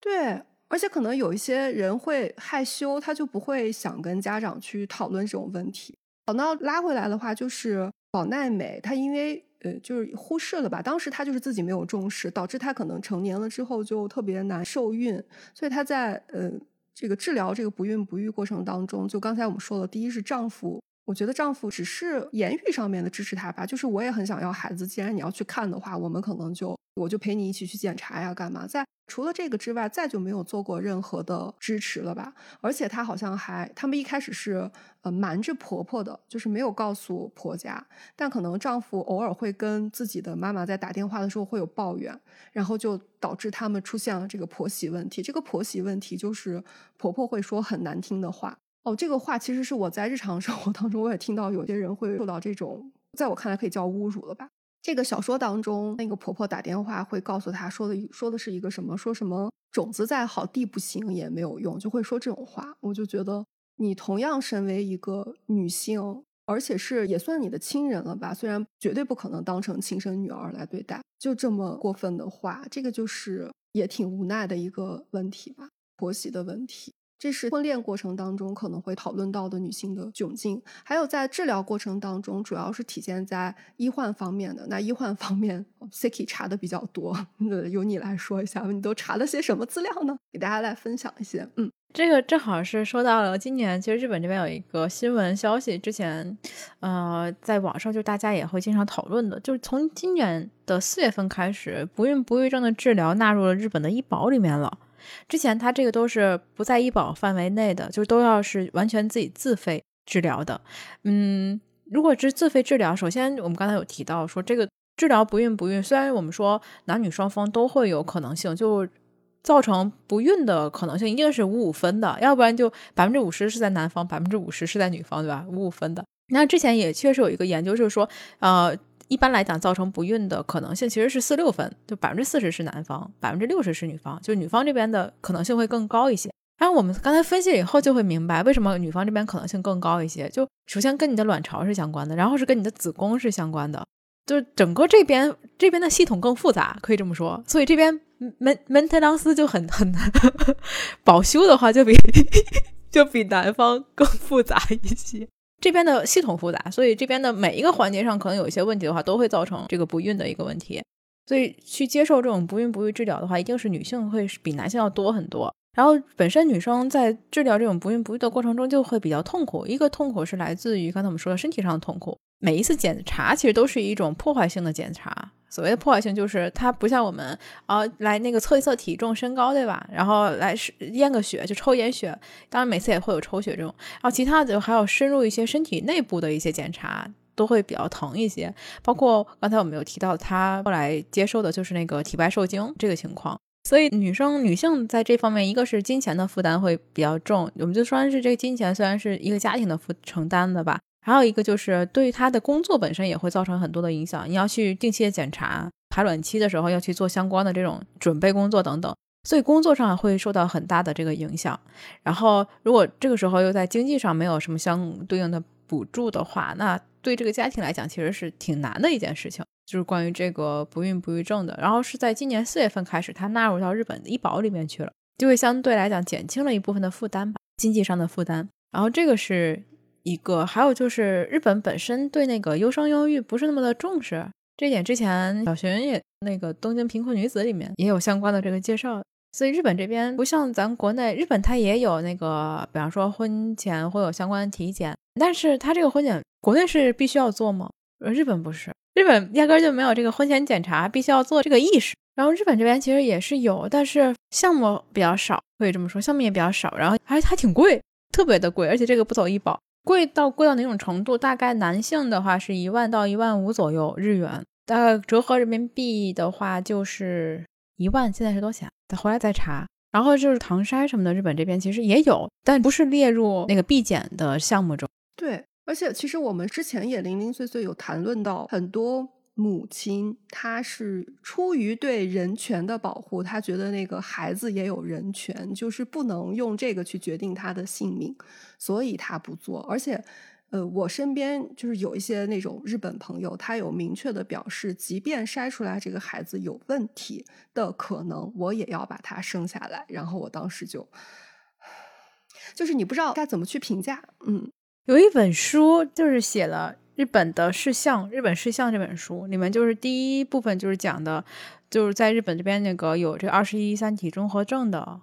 对。而且可能有一些人会害羞，他就不会想跟家长去讨论这种问题。好，那拉回来的话，就是宝奈美，他因为呃就是忽视了吧，当时他就是自己没有重视，导致他可能成年了之后就特别难受孕，所以他在呃这个治疗这个不孕不育过程当中，就刚才我们说了，第一是丈夫。我觉得丈夫只是言语上面的支持她吧，就是我也很想要孩子。既然你要去看的话，我们可能就我就陪你一起去检查呀，干嘛？在除了这个之外，再就没有做过任何的支持了吧？而且她好像还，他们一开始是呃瞒着婆婆的，就是没有告诉婆家。但可能丈夫偶尔会跟自己的妈妈在打电话的时候会有抱怨，然后就导致他们出现了这个婆媳问题。这个婆媳问题就是婆婆会说很难听的话。哦，这个话其实是我在日常生活当中我也听到，有些人会受到这种，在我看来可以叫侮辱了吧。这个小说当中，那个婆婆打电话会告诉她说的，说的是一个什么？说什么种子再好，地不行也没有用，就会说这种话。我就觉得，你同样身为一个女性，而且是也算你的亲人了吧，虽然绝对不可能当成亲生女儿来对待，就这么过分的话，这个就是也挺无奈的一个问题吧，婆媳的问题。这是婚恋过程当中可能会讨论到的女性的窘境，还有在治疗过程当中，主要是体现在医患方面的。那医患方面，Siki 查的比较多，由你来说一下，你都查了些什么资料呢？给大家来分享一些。嗯，这个正好是说到了今年，其实日本这边有一个新闻消息，之前呃在网上就大家也会经常讨论的，就是从今年的四月份开始，不孕不育症的治疗纳入了日本的医保里面了。之前他这个都是不在医保范围内的，就是都要是完全自己自费治疗的。嗯，如果是自费治疗，首先我们刚才有提到说，这个治疗不孕不育，虽然我们说男女双方都会有可能性，就造成不孕的可能性一定是五五分的，要不然就百分之五十是在男方，百分之五十是在女方，对吧？五五分的。那之前也确实有一个研究，就是说，呃。一般来讲，造成不孕的可能性其实是四六分，就百分之四十是男方，百分之六十是女方，就女方这边的可能性会更高一些。然后我们刚才分析了以后，就会明白为什么女方这边可能性更高一些。就首先跟你的卵巢是相关的，然后是跟你的子宫是相关的，就是整个这边这边的系统更复杂，可以这么说。所以这边门门特当斯就很很难 (laughs) 保修的话，就比 (laughs) 就比男方更复杂一些。这边的系统复杂，所以这边的每一个环节上可能有一些问题的话，都会造成这个不孕的一个问题。所以去接受这种不孕不育治疗的话，一定是女性会比男性要多很多。然后本身女生在治疗这种不孕不育的过程中就会比较痛苦，一个痛苦是来自于刚才我们说的身体上的痛苦。每一次检查其实都是一种破坏性的检查。所谓的破坏性，就是它不像我们啊来那个测一测体重、身高，对吧？然后来验个血，就抽一眼血。当然每次也会有抽血这种。然后其他的就还要深入一些身体内部的一些检查，都会比较疼一些。包括刚才我们有提到，她后来接受的就是那个体外受精这个情况。所以女生女性在这方面，一个是金钱的负担会比较重。我们就说是这个金钱虽然是一个家庭的负承担的吧。还有一个就是对于他的工作本身也会造成很多的影响。你要去定期的检查，排卵期的时候要去做相关的这种准备工作等等，所以工作上会受到很大的这个影响。然后如果这个时候又在经济上没有什么相对应的补助的话，那对这个家庭来讲其实是挺难的一件事情。就是关于这个不孕不育症的，然后是在今年四月份开始，它纳入到日本的医保里面去了，就会相对来讲减轻了一部分的负担吧，经济上的负担。然后这个是。一个，还有就是日本本身对那个优生优育不是那么的重视，这点之前小寻也那个《东京贫困女子》里面也有相关的这个介绍，所以日本这边不像咱国内，日本它也有那个，比方说婚前会有相关的体检，但是它这个婚检国内是必须要做吗？日本不是，日本压根就没有这个婚前检查必须要做这个意识。然后日本这边其实也是有，但是项目比较少，可以这么说，项目也比较少，然后还还挺贵，特别的贵，而且这个不走医保，贵到贵到哪种程度？大概男性的话是一万到一万五左右日元，大概折合人民币的话就是一万，现在是多少钱？再回来再查。然后就是唐筛什么的，日本这边其实也有，但不是列入那个必检的项目中。对，而且其实我们之前也零零碎碎有谈论到很多。母亲，她是出于对人权的保护，她觉得那个孩子也有人权，就是不能用这个去决定他的性命，所以她不做。而且，呃，我身边就是有一些那种日本朋友，他有明确的表示，即便筛出来这个孩子有问题的可能，我也要把他生下来。然后我当时就，就是你不知道该怎么去评价。嗯，有一本书就是写了。日本的事项，日本事项这本书里面就是第一部分就是讲的，就是在日本这边那个有这二十一三体综合症的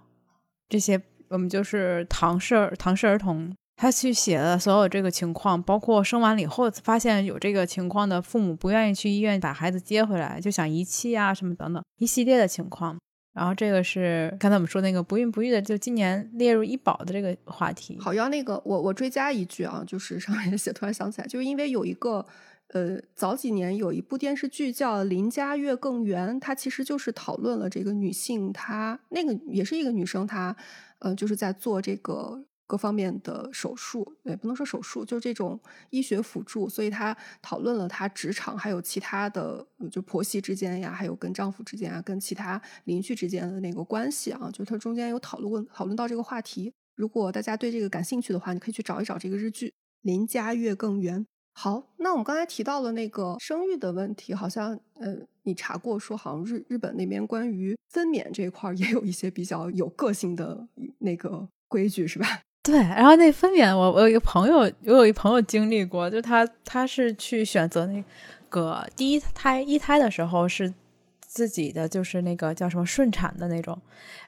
这些，我们就是唐氏唐氏儿童，他去写了所有这个情况，包括生完了以后发现有这个情况的父母不愿意去医院把孩子接回来，就想遗弃啊什么等等一系列的情况。然后这个是刚才我们说那个不孕不育的，就今年列入医保的这个话题。好，要那个我我追加一句啊，就是上面写，突然想起来，就是因为有一个呃早几年有一部电视剧叫《林家月更圆》，它其实就是讨论了这个女性，她那个也是一个女生，她呃就是在做这个。各方面的手术，也不能说手术，就是这种医学辅助。所以她讨论了她职场还有其他的，就婆媳之间呀，还有跟丈夫之间啊，跟其他邻居之间的那个关系啊，就她中间有讨论讨论到这个话题。如果大家对这个感兴趣的话，你可以去找一找这个日剧《邻家月更圆》。好，那我们刚才提到了那个生育的问题，好像呃，你查过说，好像日日本那边关于分娩这一块也有一些比较有个性的那个规矩，是吧？对，然后那分娩，我我有一个朋友，我有一朋友经历过，就他他是去选择那个第一胎一胎的时候是自己的，就是那个叫什么顺产的那种，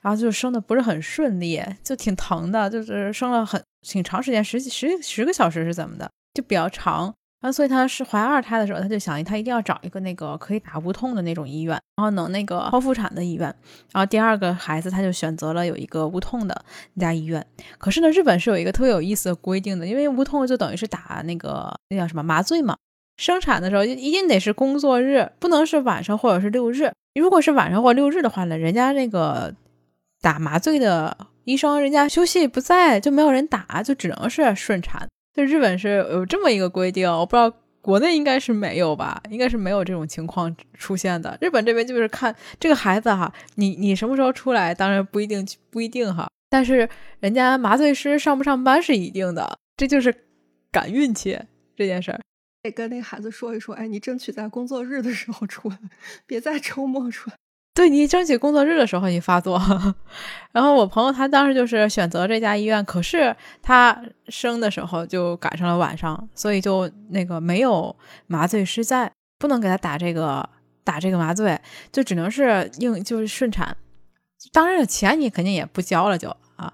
然后就生的不是很顺利，就挺疼的，就是生了很挺长时间，十几十十个小时是怎么的，就比较长。然后，所以她是怀二胎的时候，她就想，她一定要找一个那个可以打无痛的那种医院，然后能那个剖腹产的医院。然后第二个孩子，她就选择了有一个无痛的那家医院。可是呢，日本是有一个特别有意思的规定的，因为无痛就等于是打那个那叫什么麻醉嘛。生产的时候就一定得是工作日，不能是晚上或者是六日。如果是晚上或六日的话呢，人家那个打麻醉的医生，人家休息不在，就没有人打，就只能是顺产。就日本是有这么一个规定，我不知道国内应该是没有吧，应该是没有这种情况出现的。日本这边就是看这个孩子哈，你你什么时候出来，当然不一定不一定哈，但是人家麻醉师上不上班是一定的，这就是赶运气这件事儿。得跟那孩子说一说，哎，你争取在工作日的时候出来，别在周末出来。对你争取工作日的时候你发作，(laughs) 然后我朋友他当时就是选择这家医院，可是他生的时候就赶上了晚上，所以就那个没有麻醉师在，不能给他打这个打这个麻醉，就只能是硬就是顺产。当然钱你肯定也不交了，就啊，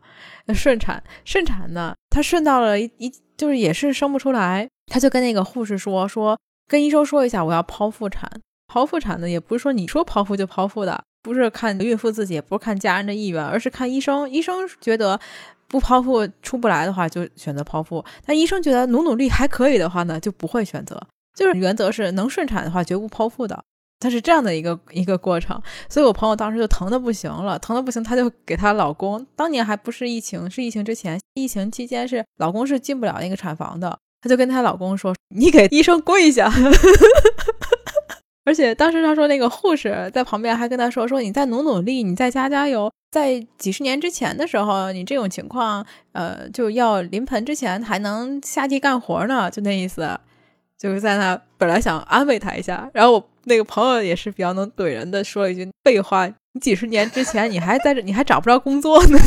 顺产顺产呢，他顺到了一一就是也是生不出来，他就跟那个护士说说跟医生说一下，我要剖腹产。剖腹产的也不是说你说剖腹就剖腹的，不是看孕妇自己，也不是看家人的意愿，而是看医生。医生觉得不剖腹出不来的话，就选择剖腹；但医生觉得努努力还可以的话呢，就不会选择。就是原则是能顺产的话，绝不剖腹的。它是这样的一个一个过程。所以我朋友当时就疼的不行了，疼的不行，她就给她老公，当年还不是疫情，是疫情之前，疫情期间是老公是进不了那个产房的，她就跟她老公说：“你给医生跪下。” (laughs) 而且当时他说，那个护士在旁边还跟他说：“说你再努努力，你再加加油。在几十年之前的时候，你这种情况，呃，就要临盆之前还能下地干活呢，就那意思。就是在那本来想安慰他一下，然后我那个朋友也是比较能怼人的，说了一句废话：你几十年之前你还在这，你还找不着工作呢。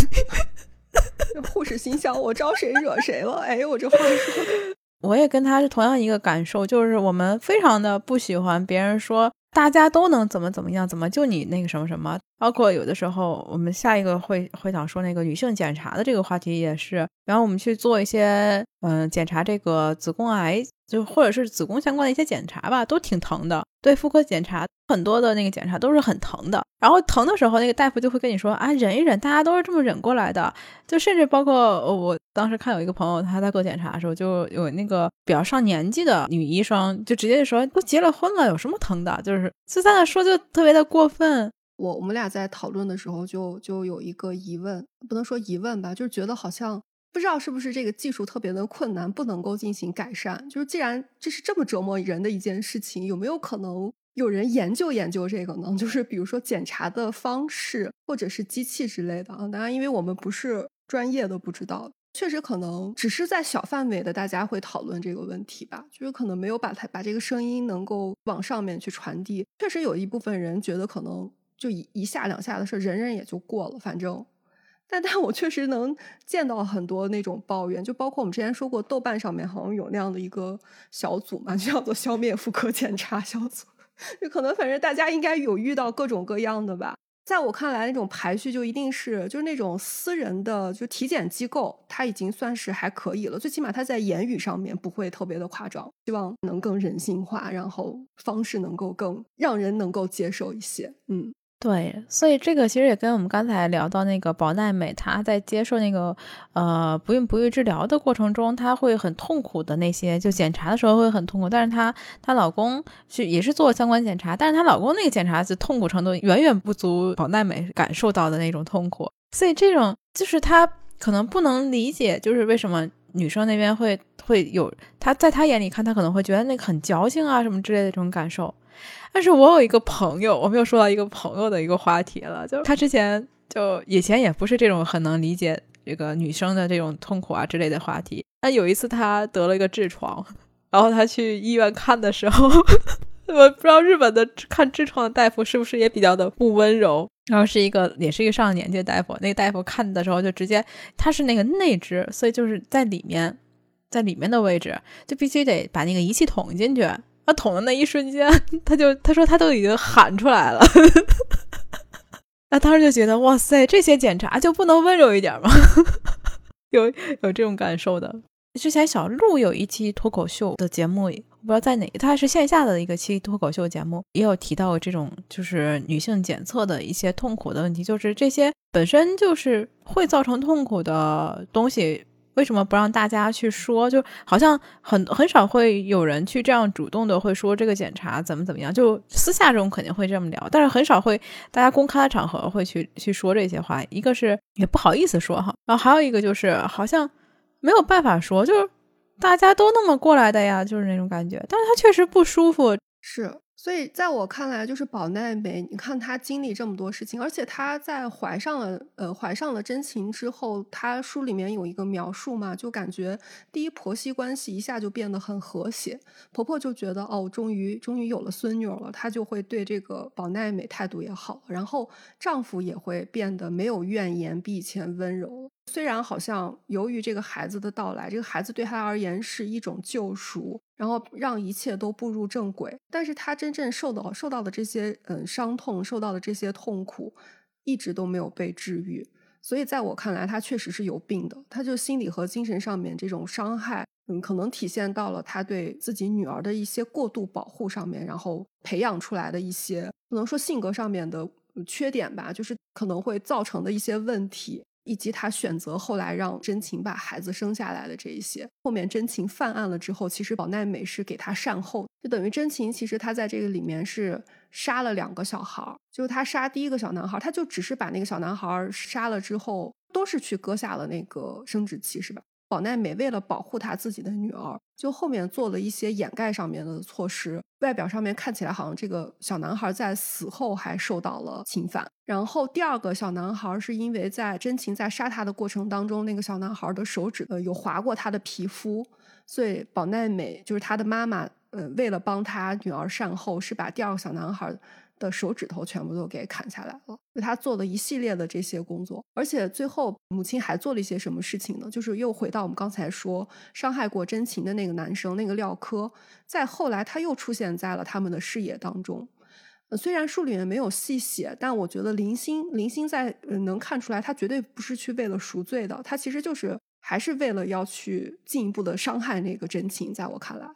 (laughs) 护士心想：我招谁惹谁了？哎，我这话说的。我也跟他是同样一个感受，就是我们非常的不喜欢别人说大家都能怎么怎么样，怎么就你那个什么什么。包括有的时候，我们下一个会会想说那个女性检查的这个话题也是，然后我们去做一些嗯检查这个子宫癌，就或者是子宫相关的一些检查吧，都挺疼的。对妇科检查很多的那个检查都是很疼的，然后疼的时候，那个大夫就会跟你说啊，忍一忍，大家都是这么忍过来的。就甚至包括我当时看有一个朋友他在做检查的时候，就有那个比较上年纪的女医生就直接就说都结了婚了，有什么疼的？就是就在那说就特别的过分。我我们俩在讨论的时候，就就有一个疑问，不能说疑问吧，就是觉得好像不知道是不是这个技术特别的困难，不能够进行改善。就是既然这是这么折磨人的一件事情，有没有可能有人研究研究这个呢？(laughs) 就是比如说检查的方式，或者是机器之类的啊。当然，因为我们不是专业的，不知道。确实可能只是在小范围的大家会讨论这个问题吧，就是可能没有把它把这个声音能够往上面去传递。确实有一部分人觉得可能。就一一下两下的事儿，忍忍也就过了。反正，但但我确实能见到很多那种抱怨，就包括我们之前说过，豆瓣上面好像有那样的一个小组嘛，(laughs) 就叫做“消灭妇科检查小组”。就可能反正大家应该有遇到各种各样的吧。在我看来，那种排序就一定是就是那种私人的就体检机构，它已经算是还可以了。最起码它在言语上面不会特别的夸张，希望能更人性化，然后方式能够更让人能够接受一些。嗯。对，所以这个其实也跟我们刚才聊到那个宝奈美，她在接受那个呃不孕不育治疗的过程中，她会很痛苦的那些，就检查的时候会很痛苦。但是她她老公是也是做相关检查，但是她老公那个检查就痛苦程度远远不足宝奈美感受到的那种痛苦。所以这种就是她可能不能理解，就是为什么女生那边会会有她在她眼里看，她可能会觉得那个很矫情啊什么之类的这种感受。但是我有一个朋友，我们又说到一个朋友的一个话题了，就他之前就以前也不是这种很能理解这个女生的这种痛苦啊之类的话题。那有一次他得了一个痔疮，然后他去医院看的时候，(laughs) 我不知道日本的看痔疮的大夫是不是也比较的不温柔。然后是一个也是一个上了年纪的大夫，那个大夫看的时候就直接他是那个内痔，所以就是在里面，在里面的位置就必须得把那个仪器捅进去。他捅的那一瞬间，他就他说他都已经喊出来了。(laughs) 那当时就觉得哇塞，这些检查就不能温柔一点吗？(laughs) 有有这种感受的。之前小鹿有一期脱口秀的节目，我不知道在哪，他是线下的一个期脱口秀节目，也有提到这种就是女性检测的一些痛苦的问题，就是这些本身就是会造成痛苦的东西。为什么不让大家去说？就好像很很少会有人去这样主动的会说这个检查怎么怎么样。就私下中肯定会这么聊，但是很少会大家公开的场合会去去说这些话。一个是也不好意思说哈，然后还有一个就是好像没有办法说，就是大家都那么过来的呀，就是那种感觉。但是他确实不舒服，是。所以在我看来，就是宝奈美，你看她经历这么多事情，而且她在怀上了呃怀上了真情之后，她书里面有一个描述嘛，就感觉第一婆媳关系一下就变得很和谐，婆婆就觉得哦，终于终于有了孙女了，她就会对这个宝奈美态度也好，然后丈夫也会变得没有怨言，比以前温柔。虽然好像由于这个孩子的到来，这个孩子对他而言是一种救赎，然后让一切都步入正轨，但是他真正受到受到的这些嗯伤痛，受到的这些痛苦，一直都没有被治愈。所以在我看来，他确实是有病的。他就心理和精神上面这种伤害，嗯，可能体现到了他对自己女儿的一些过度保护上面，然后培养出来的一些不能说性格上面的缺点吧，就是可能会造成的一些问题。以及他选择后来让真情把孩子生下来的这一些，后面真情犯案了之后，其实宝奈美是给他善后，就等于真情其实他在这个里面是杀了两个小孩儿，就他杀第一个小男孩，他就只是把那个小男孩杀了之后，都是去割下了那个生殖器，是吧？宝奈美为了保护她自己的女儿，就后面做了一些掩盖上面的措施，外表上面看起来好像这个小男孩在死后还受到了侵犯。然后第二个小男孩是因为在真情在杀他的过程当中，那个小男孩的手指呃有划过他的皮肤，所以宝奈美就是他的妈妈，呃，为了帮他女儿善后，是把第二个小男孩。的手指头全部都给砍下来了，就他做了一系列的这些工作，而且最后母亲还做了一些什么事情呢？就是又回到我们刚才说伤害过真情的那个男生，那个廖科，在后来他又出现在了他们的视野当中。虽然书里面没有细写，但我觉得林星林星在能看出来，他绝对不是去为了赎罪的，他其实就是还是为了要去进一步的伤害那个真情。在我看来，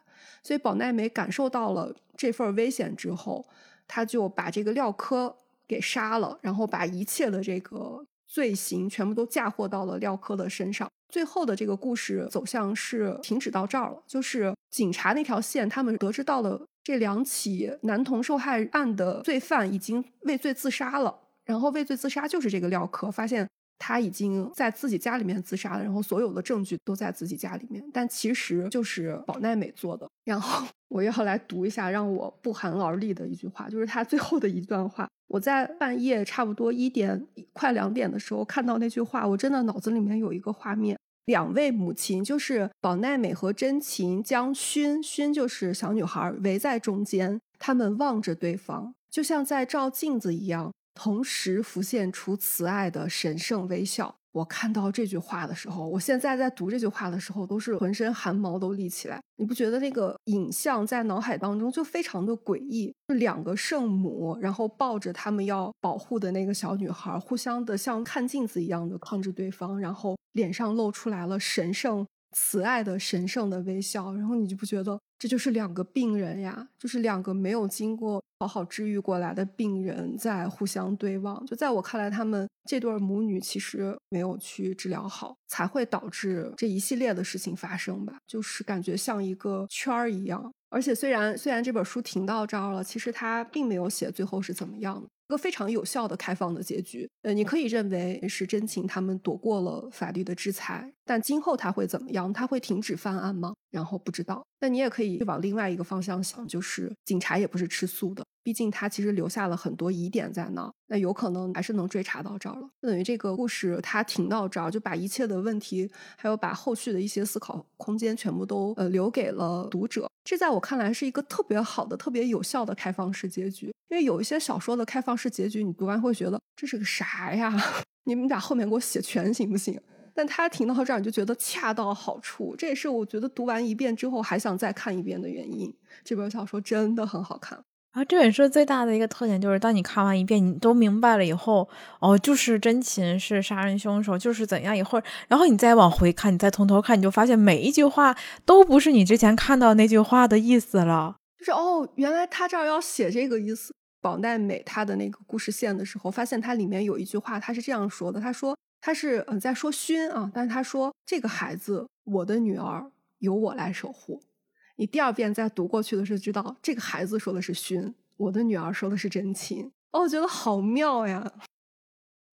所以宝奈美感受到了这份危险之后，他就把这个廖科给杀了，然后把一切的这个罪行全部都嫁祸到了廖科的身上。最后的这个故事走向是停止到这儿了，就是警察那条线，他们得知到了。这两起男童受害案的罪犯已经畏罪自杀了，然后畏罪自杀就是这个廖科，发现他已经在自己家里面自杀了，然后所有的证据都在自己家里面，但其实就是宝奈美做的。然后 (laughs) 我要来读一下让我不寒而栗的一句话，就是他最后的一段话。我在半夜差不多一点快两点的时候看到那句话，我真的脑子里面有一个画面。两位母亲就是宝奈美和真琴，将薰薰就是小女孩围在中间，他们望着对方，就像在照镜子一样，同时浮现出慈爱的神圣微笑。我看到这句话的时候，我现在在读这句话的时候，都是浑身汗毛都立起来。你不觉得那个影像在脑海当中就非常的诡异？就两个圣母，然后抱着他们要保护的那个小女孩，互相的像看镜子一样的看着对方，然后脸上露出来了神圣。慈爱的神圣的微笑，然后你就不觉得这就是两个病人呀？就是两个没有经过好好治愈过来的病人在互相对望。就在我看来，他们这对母女其实没有去治疗好，才会导致这一系列的事情发生吧？就是感觉像一个圈儿一样。而且虽然虽然这本书停到这儿了，其实它并没有写最后是怎么样的。一个非常有效的开放的结局，呃，你可以认为是真情他们躲过了法律的制裁，但今后他会怎么样？他会停止犯案吗？然后不知道。那你也可以往另外一个方向想，就是警察也不是吃素的。毕竟他其实留下了很多疑点在那，那有可能还是能追查到这儿了。等于这个故事它停到这儿，就把一切的问题，还有把后续的一些思考空间，全部都呃留给了读者。这在我看来是一个特别好的、特别有效的开放式结局。因为有一些小说的开放式结局，你读完会觉得这是个啥呀？(laughs) 你们把后面给我写全行不行？但他停到这儿，你就觉得恰到好处。这也是我觉得读完一遍之后还想再看一遍的原因。这本小说真的很好看。啊，这本书最大的一个特点就是，当你看完一遍，你都明白了以后，哦，就是真情是杀人凶手，就是怎样以后，然后你再往回看，你再从头看，你就发现每一句话都不是你之前看到那句话的意思了。就是哦，原来他这儿要写这个意思。宝奈美他的那个故事线的时候，发现它里面有一句话，他是这样说的：他说他是嗯在说勋啊，但是他说这个孩子，我的女儿由我来守护。你第二遍再读过去的时候，知道这个孩子说的是勋，我的女儿说的是真情。哦，我觉得好妙呀！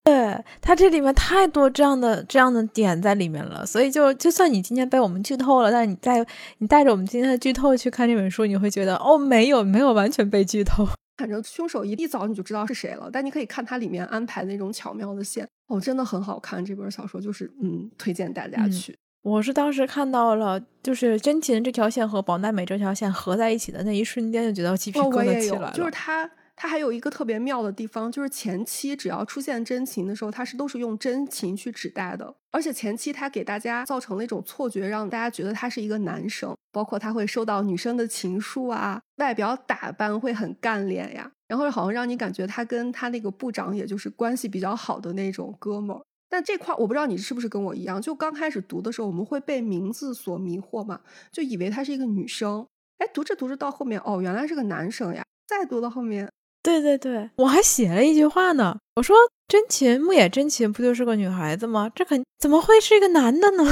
对他这里面太多这样的这样的点在里面了，所以就就算你今天被我们剧透了，但你在你带着我们今天的剧透去看这本书，你会觉得哦，没有没有完全被剧透。反正凶手一一早你就知道是谁了，但你可以看它里面安排那种巧妙的线，哦，真的很好看。这本小说就是嗯，推荐大家去。我是当时看到了，就是真情这条线和宝奈美这条线合在一起的那一瞬间，就觉得鸡皮疙瘩起来了。就是他，他还有一个特别妙的地方，就是前期只要出现真情的时候，他是都是用真情去指代的，而且前期他给大家造成了一种错觉，让大家觉得他是一个男生，包括他会收到女生的情书啊，外表打扮会很干练呀，然后好像让你感觉他跟他那个部长也就是关系比较好的那种哥们儿。但这块我不知道你是不是跟我一样，就刚开始读的时候，我们会被名字所迷惑嘛，就以为她是一个女生。哎，读着读着到后面，哦，原来是个男生呀。再读到后面，对对对，我还写了一句话呢，我说真琴牧野真琴不就是个女孩子吗？这肯怎么会是一个男的呢？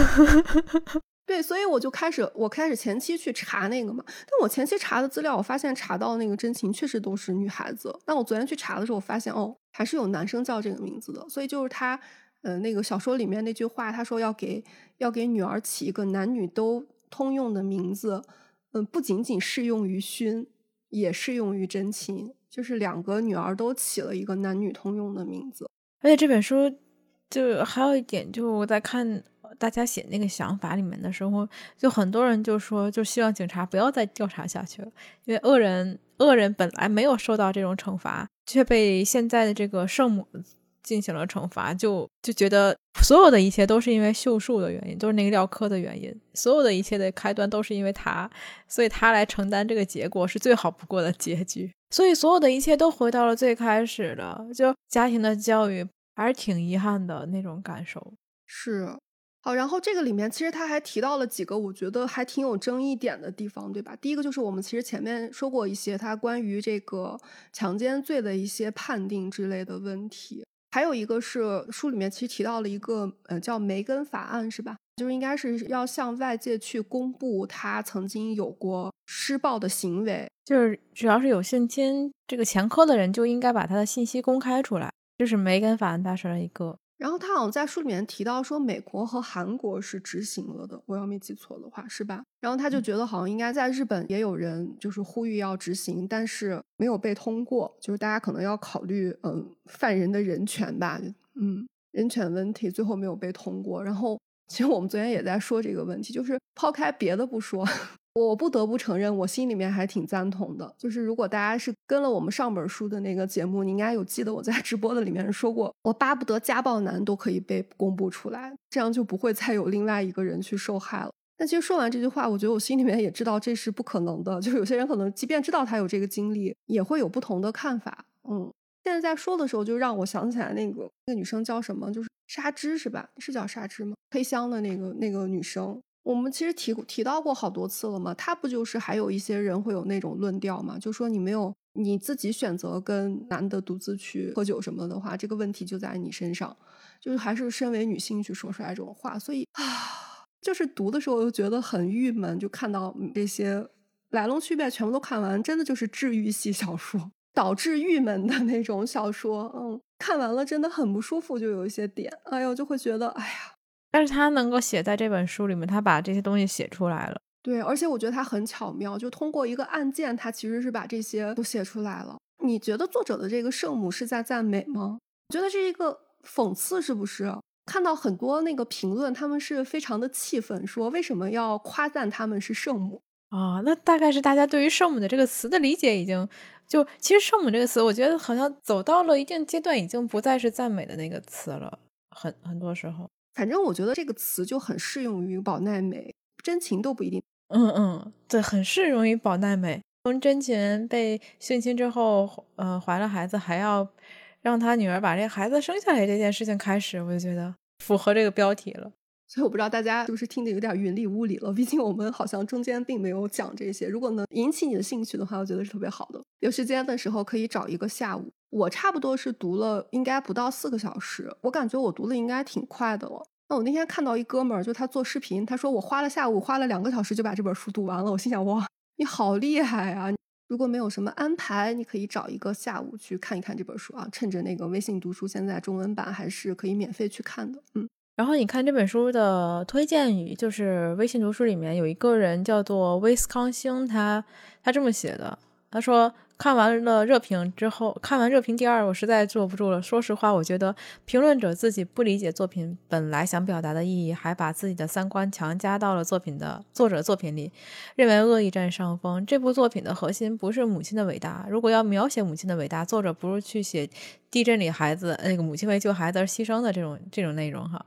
(laughs) 对，所以我就开始，我开始前期去查那个嘛。但我前期查的资料，我发现查到那个真情确实都是女孩子。但我昨天去查的时候，我发现哦，还是有男生叫这个名字的。所以就是他。嗯，那个小说里面那句话，他说要给要给女儿起一个男女都通用的名字，嗯，不仅仅适用于勋，也适用于真情，就是两个女儿都起了一个男女通用的名字。而且这本书就还有一点，就我在看大家写那个想法里面的时候，就很多人就说，就希望警察不要再调查下去了，因为恶人恶人本来没有受到这种惩罚，却被现在的这个圣母。进行了惩罚，就就觉得所有的一切都是因为秀树的原因，都是那个廖科的原因，所有的一切的开端都是因为他，所以他来承担这个结果是最好不过的结局。所以所有的一切都回到了最开始的，就家庭的教育还是挺遗憾的那种感受。是。好，然后这个里面其实他还提到了几个我觉得还挺有争议点的地方，对吧？第一个就是我们其实前面说过一些他关于这个强奸罪的一些判定之类的问题，还有一个是书里面其实提到了一个呃叫梅根法案，是吧？就是应该是要向外界去公布他曾经有过施暴的行为，就是只要是有性侵这个前科的人，就应该把他的信息公开出来。这是梅根法案大师的一个。然后他好像在书里面提到说，美国和韩国是执行了的，我要没记错的话，是吧？然后他就觉得好像应该在日本也有人就是呼吁要执行，但是没有被通过，就是大家可能要考虑嗯犯人的人权吧，嗯人权问题最后没有被通过。然后其实我们昨天也在说这个问题，就是抛开别的不说。我不得不承认，我心里面还挺赞同的。就是如果大家是跟了我们上本书的那个节目，你应该有记得我在直播的里面说过，我巴不得家暴男都可以被公布出来，这样就不会再有另外一个人去受害了。但其实说完这句话，我觉得我心里面也知道这是不可能的。就是有些人可能即便知道他有这个经历，也会有不同的看法。嗯，现在在说的时候，就让我想起来那个那个女生叫什么，就是沙之是吧？是叫沙之吗？黑箱的那个那个女生。我们其实提提到过好多次了嘛，他不就是还有一些人会有那种论调嘛，就说你没有你自己选择跟男的独自去喝酒什么的话，这个问题就在你身上，就是还是身为女性去说出来这种话，所以啊，(sighs) 就是读的时候又觉得很郁闷，就看到这些来龙去脉全部都看完，真的就是治愈系小说，导致郁闷的那种小说，嗯，看完了真的很不舒服，就有一些点，哎呦，就会觉得哎呀。但是他能够写在这本书里面，他把这些东西写出来了。对，而且我觉得他很巧妙，就通过一个案件，他其实是把这些都写出来了。你觉得作者的这个圣母是在赞美吗？我觉得是一个讽刺，是不是？看到很多那个评论，他们是非常的气愤，说为什么要夸赞他们是圣母啊？那大概是大家对于圣母的这个词的理解已经就，其实圣母这个词，我觉得好像走到了一定阶段，已经不再是赞美的那个词了，很很多时候。反正我觉得这个词就很适用于宝奈美，真情都不一定。嗯嗯，对，很适用于宝奈美。从真情被性侵之后，呃，怀了孩子，还要让他女儿把这个孩子生下来这件事情开始，我就觉得符合这个标题了。所以我不知道大家是不是听得有点云里雾里了，毕竟我们好像中间并没有讲这些。如果能引起你的兴趣的话，我觉得是特别好的。有时间的时候可以找一个下午。我差不多是读了应该不到四个小时，我感觉我读的应该挺快的了。那我那天看到一哥们儿，就他做视频，他说我花了下午花了两个小时就把这本书读完了。我心想哇，你好厉害啊！如果没有什么安排，你可以找一个下午去看一看这本书啊，趁着那个微信读书现在中文版还是可以免费去看的。嗯。然后你看这本书的推荐语，就是微信读书里面有一个人叫做威斯康星，他他这么写的，他说看完了热评之后，看完热评第二，我实在坐不住了。说实话，我觉得评论者自己不理解作品本来想表达的意义，还把自己的三观强加到了作品的作者作品里，认为恶意占上风。这部作品的核心不是母亲的伟大，如果要描写母亲的伟大，作者不如去写地震里孩子那个母亲为救孩子而牺牲的这种这种内容哈。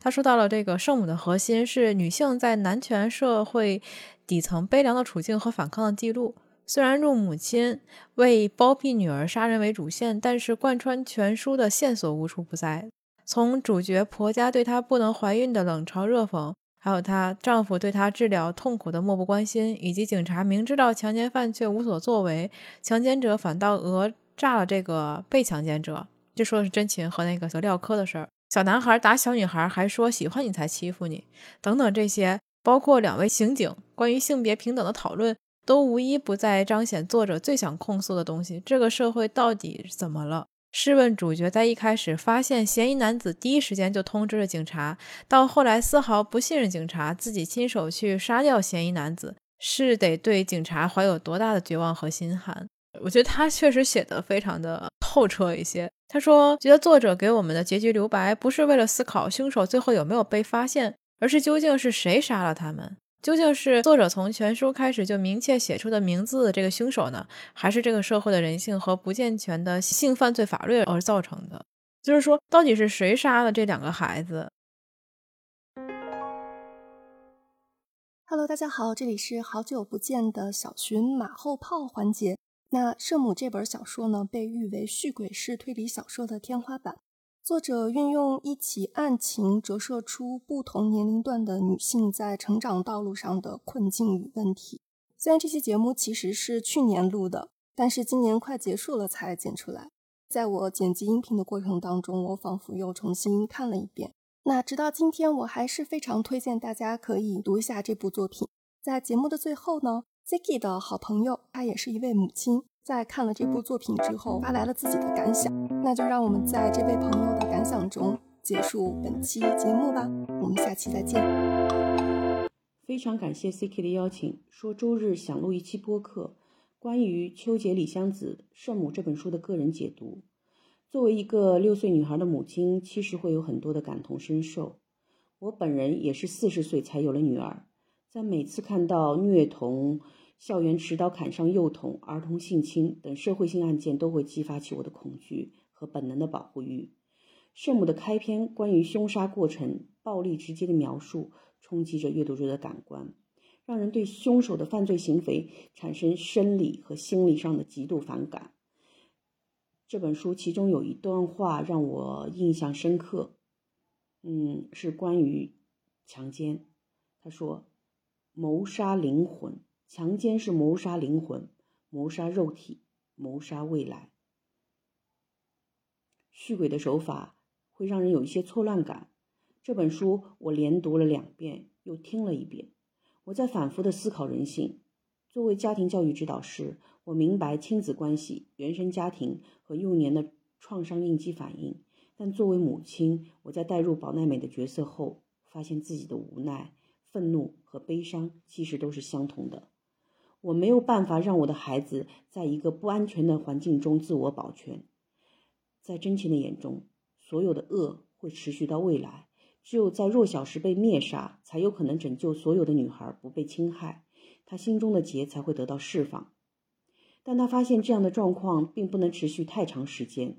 他说到了这个圣母的核心是女性在男权社会底层悲凉的处境和反抗的记录。虽然入母亲为包庇女儿杀人为主线，但是贯穿全书的线索无处不在。从主角婆家对她不能怀孕的冷嘲热讽，还有她丈夫对她治疗痛苦的漠不关心，以及警察明知道强奸犯却无所作为，强奸者反倒讹诈了这个被强奸者，就说的是真情和那个小廖科的事儿。小男孩打小女孩，还说喜欢你才欺负你，等等这些，包括两位刑警关于性别平等的讨论，都无一不在彰显作者最想控诉的东西：这个社会到底怎么了？试问主角在一开始发现嫌疑男子，第一时间就通知了警察，到后来丝毫不信任警察，自己亲手去杀掉嫌疑男子，是得对警察怀有多大的绝望和心寒？我觉得他确实写的非常的透彻一些。他说：“觉得作者给我们的结局留白，不是为了思考凶手最后有没有被发现，而是究竟是谁杀了他们？究竟是作者从全书开始就明确写出的名字这个凶手呢，还是这个社会的人性和不健全的性犯罪法律而造成的？”就是说，到底是谁杀了这两个孩子？Hello，大家好，这里是好久不见的小寻马后炮环节。那《圣母》这本小说呢，被誉为续鬼式推理小说的天花板。作者运用一起案情，折射出不同年龄段的女性在成长道路上的困境与问题。虽然这期节目其实是去年录的，但是今年快结束了才剪出来。在我剪辑音频的过程当中，我仿佛又重新看了一遍。那直到今天，我还是非常推荐大家可以读一下这部作品。在节目的最后呢。Ziki 的好朋友，她也是一位母亲，在看了这部作品之后，发来了自己的感想。那就让我们在这位朋友的感想中结束本期节目吧。我们下期再见。非常感谢 Ziki 的邀请，说周日想录一期播客，关于秋节里香子《圣母》这本书的个人解读。作为一个六岁女孩的母亲，其实会有很多的感同身受。我本人也是四十岁才有了女儿。在每次看到虐童、校园持刀砍伤幼童、儿童性侵等社会性案件，都会激发起我的恐惧和本能的保护欲。圣母的开篇关于凶杀过程暴力直接的描述，冲击着阅读者的感官，让人对凶手的犯罪行为产生生理和心理上的极度反感。这本书其中有一段话让我印象深刻，嗯，是关于强奸。他说。谋杀灵魂，强奸是谋杀灵魂，谋杀肉体，谋杀未来。续鬼的手法会让人有一些错乱感。这本书我连读了两遍，又听了一遍。我在反复的思考人性。作为家庭教育指导师，我明白亲子关系、原生家庭和幼年的创伤应激反应。但作为母亲，我在带入宝奈美的角色后，发现自己的无奈。愤怒和悲伤其实都是相同的。我没有办法让我的孩子在一个不安全的环境中自我保全。在真情的眼中，所有的恶会持续到未来。只有在弱小时被灭杀，才有可能拯救所有的女孩不被侵害，她心中的结才会得到释放。但他发现这样的状况并不能持续太长时间。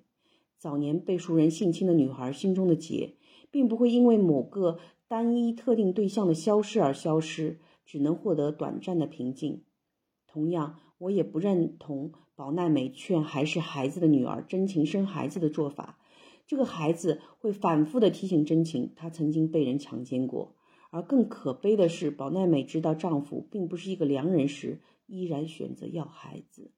早年被熟人性侵的女孩心中的结，并不会因为某个。单一特定对象的消失而消失，只能获得短暂的平静。同样，我也不认同宝奈美劝还是孩子的女儿真情生孩子的做法。这个孩子会反复的提醒真情，她曾经被人强奸过。而更可悲的是，宝奈美知道丈夫并不是一个良人时，依然选择要孩子。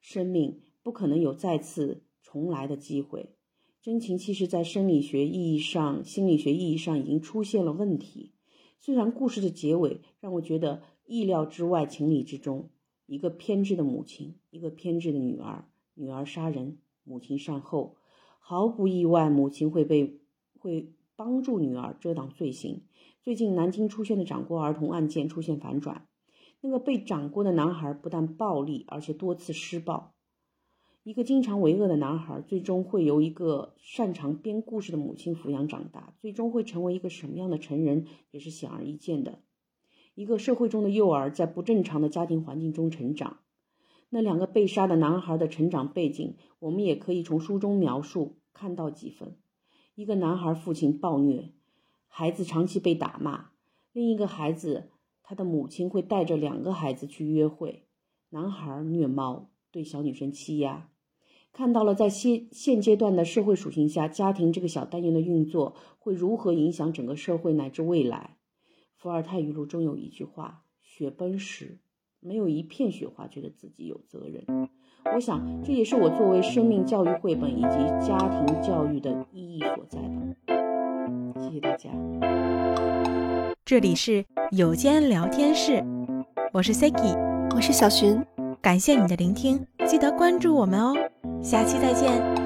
生命不可能有再次重来的机会。真情其实，在生理学意义上、心理学意义上已经出现了问题。虽然故事的结尾让我觉得意料之外、情理之中，一个偏执的母亲，一个偏执的女儿，女儿杀人，母亲善后，毫不意外，母亲会被会帮助女儿遮挡罪行。最近南京出现的掌掴儿童案件出现反转，那个被掌掴的男孩不但暴力，而且多次施暴。一个经常为恶的男孩，最终会由一个擅长编故事的母亲抚养长大，最终会成为一个什么样的成人，也是显而易见的。一个社会中的幼儿，在不正常的家庭环境中成长。那两个被杀的男孩的成长背景，我们也可以从书中描述看到几分。一个男孩父亲暴虐，孩子长期被打骂；另一个孩子，他的母亲会带着两个孩子去约会，男孩虐猫，对小女生欺压。看到了，在现现阶段的社会属性下，家庭这个小单元的运作会如何影响整个社会乃至未来？伏尔泰语录中有一句话：“雪崩时，没有一片雪花觉得自己有责任。”我想，这也是我作为生命教育绘本以及家庭教育的意义所在吧。谢谢大家。这里是有间聊天室，我是 Siki，我是小寻，感谢你的聆听，记得关注我们哦。下期再见。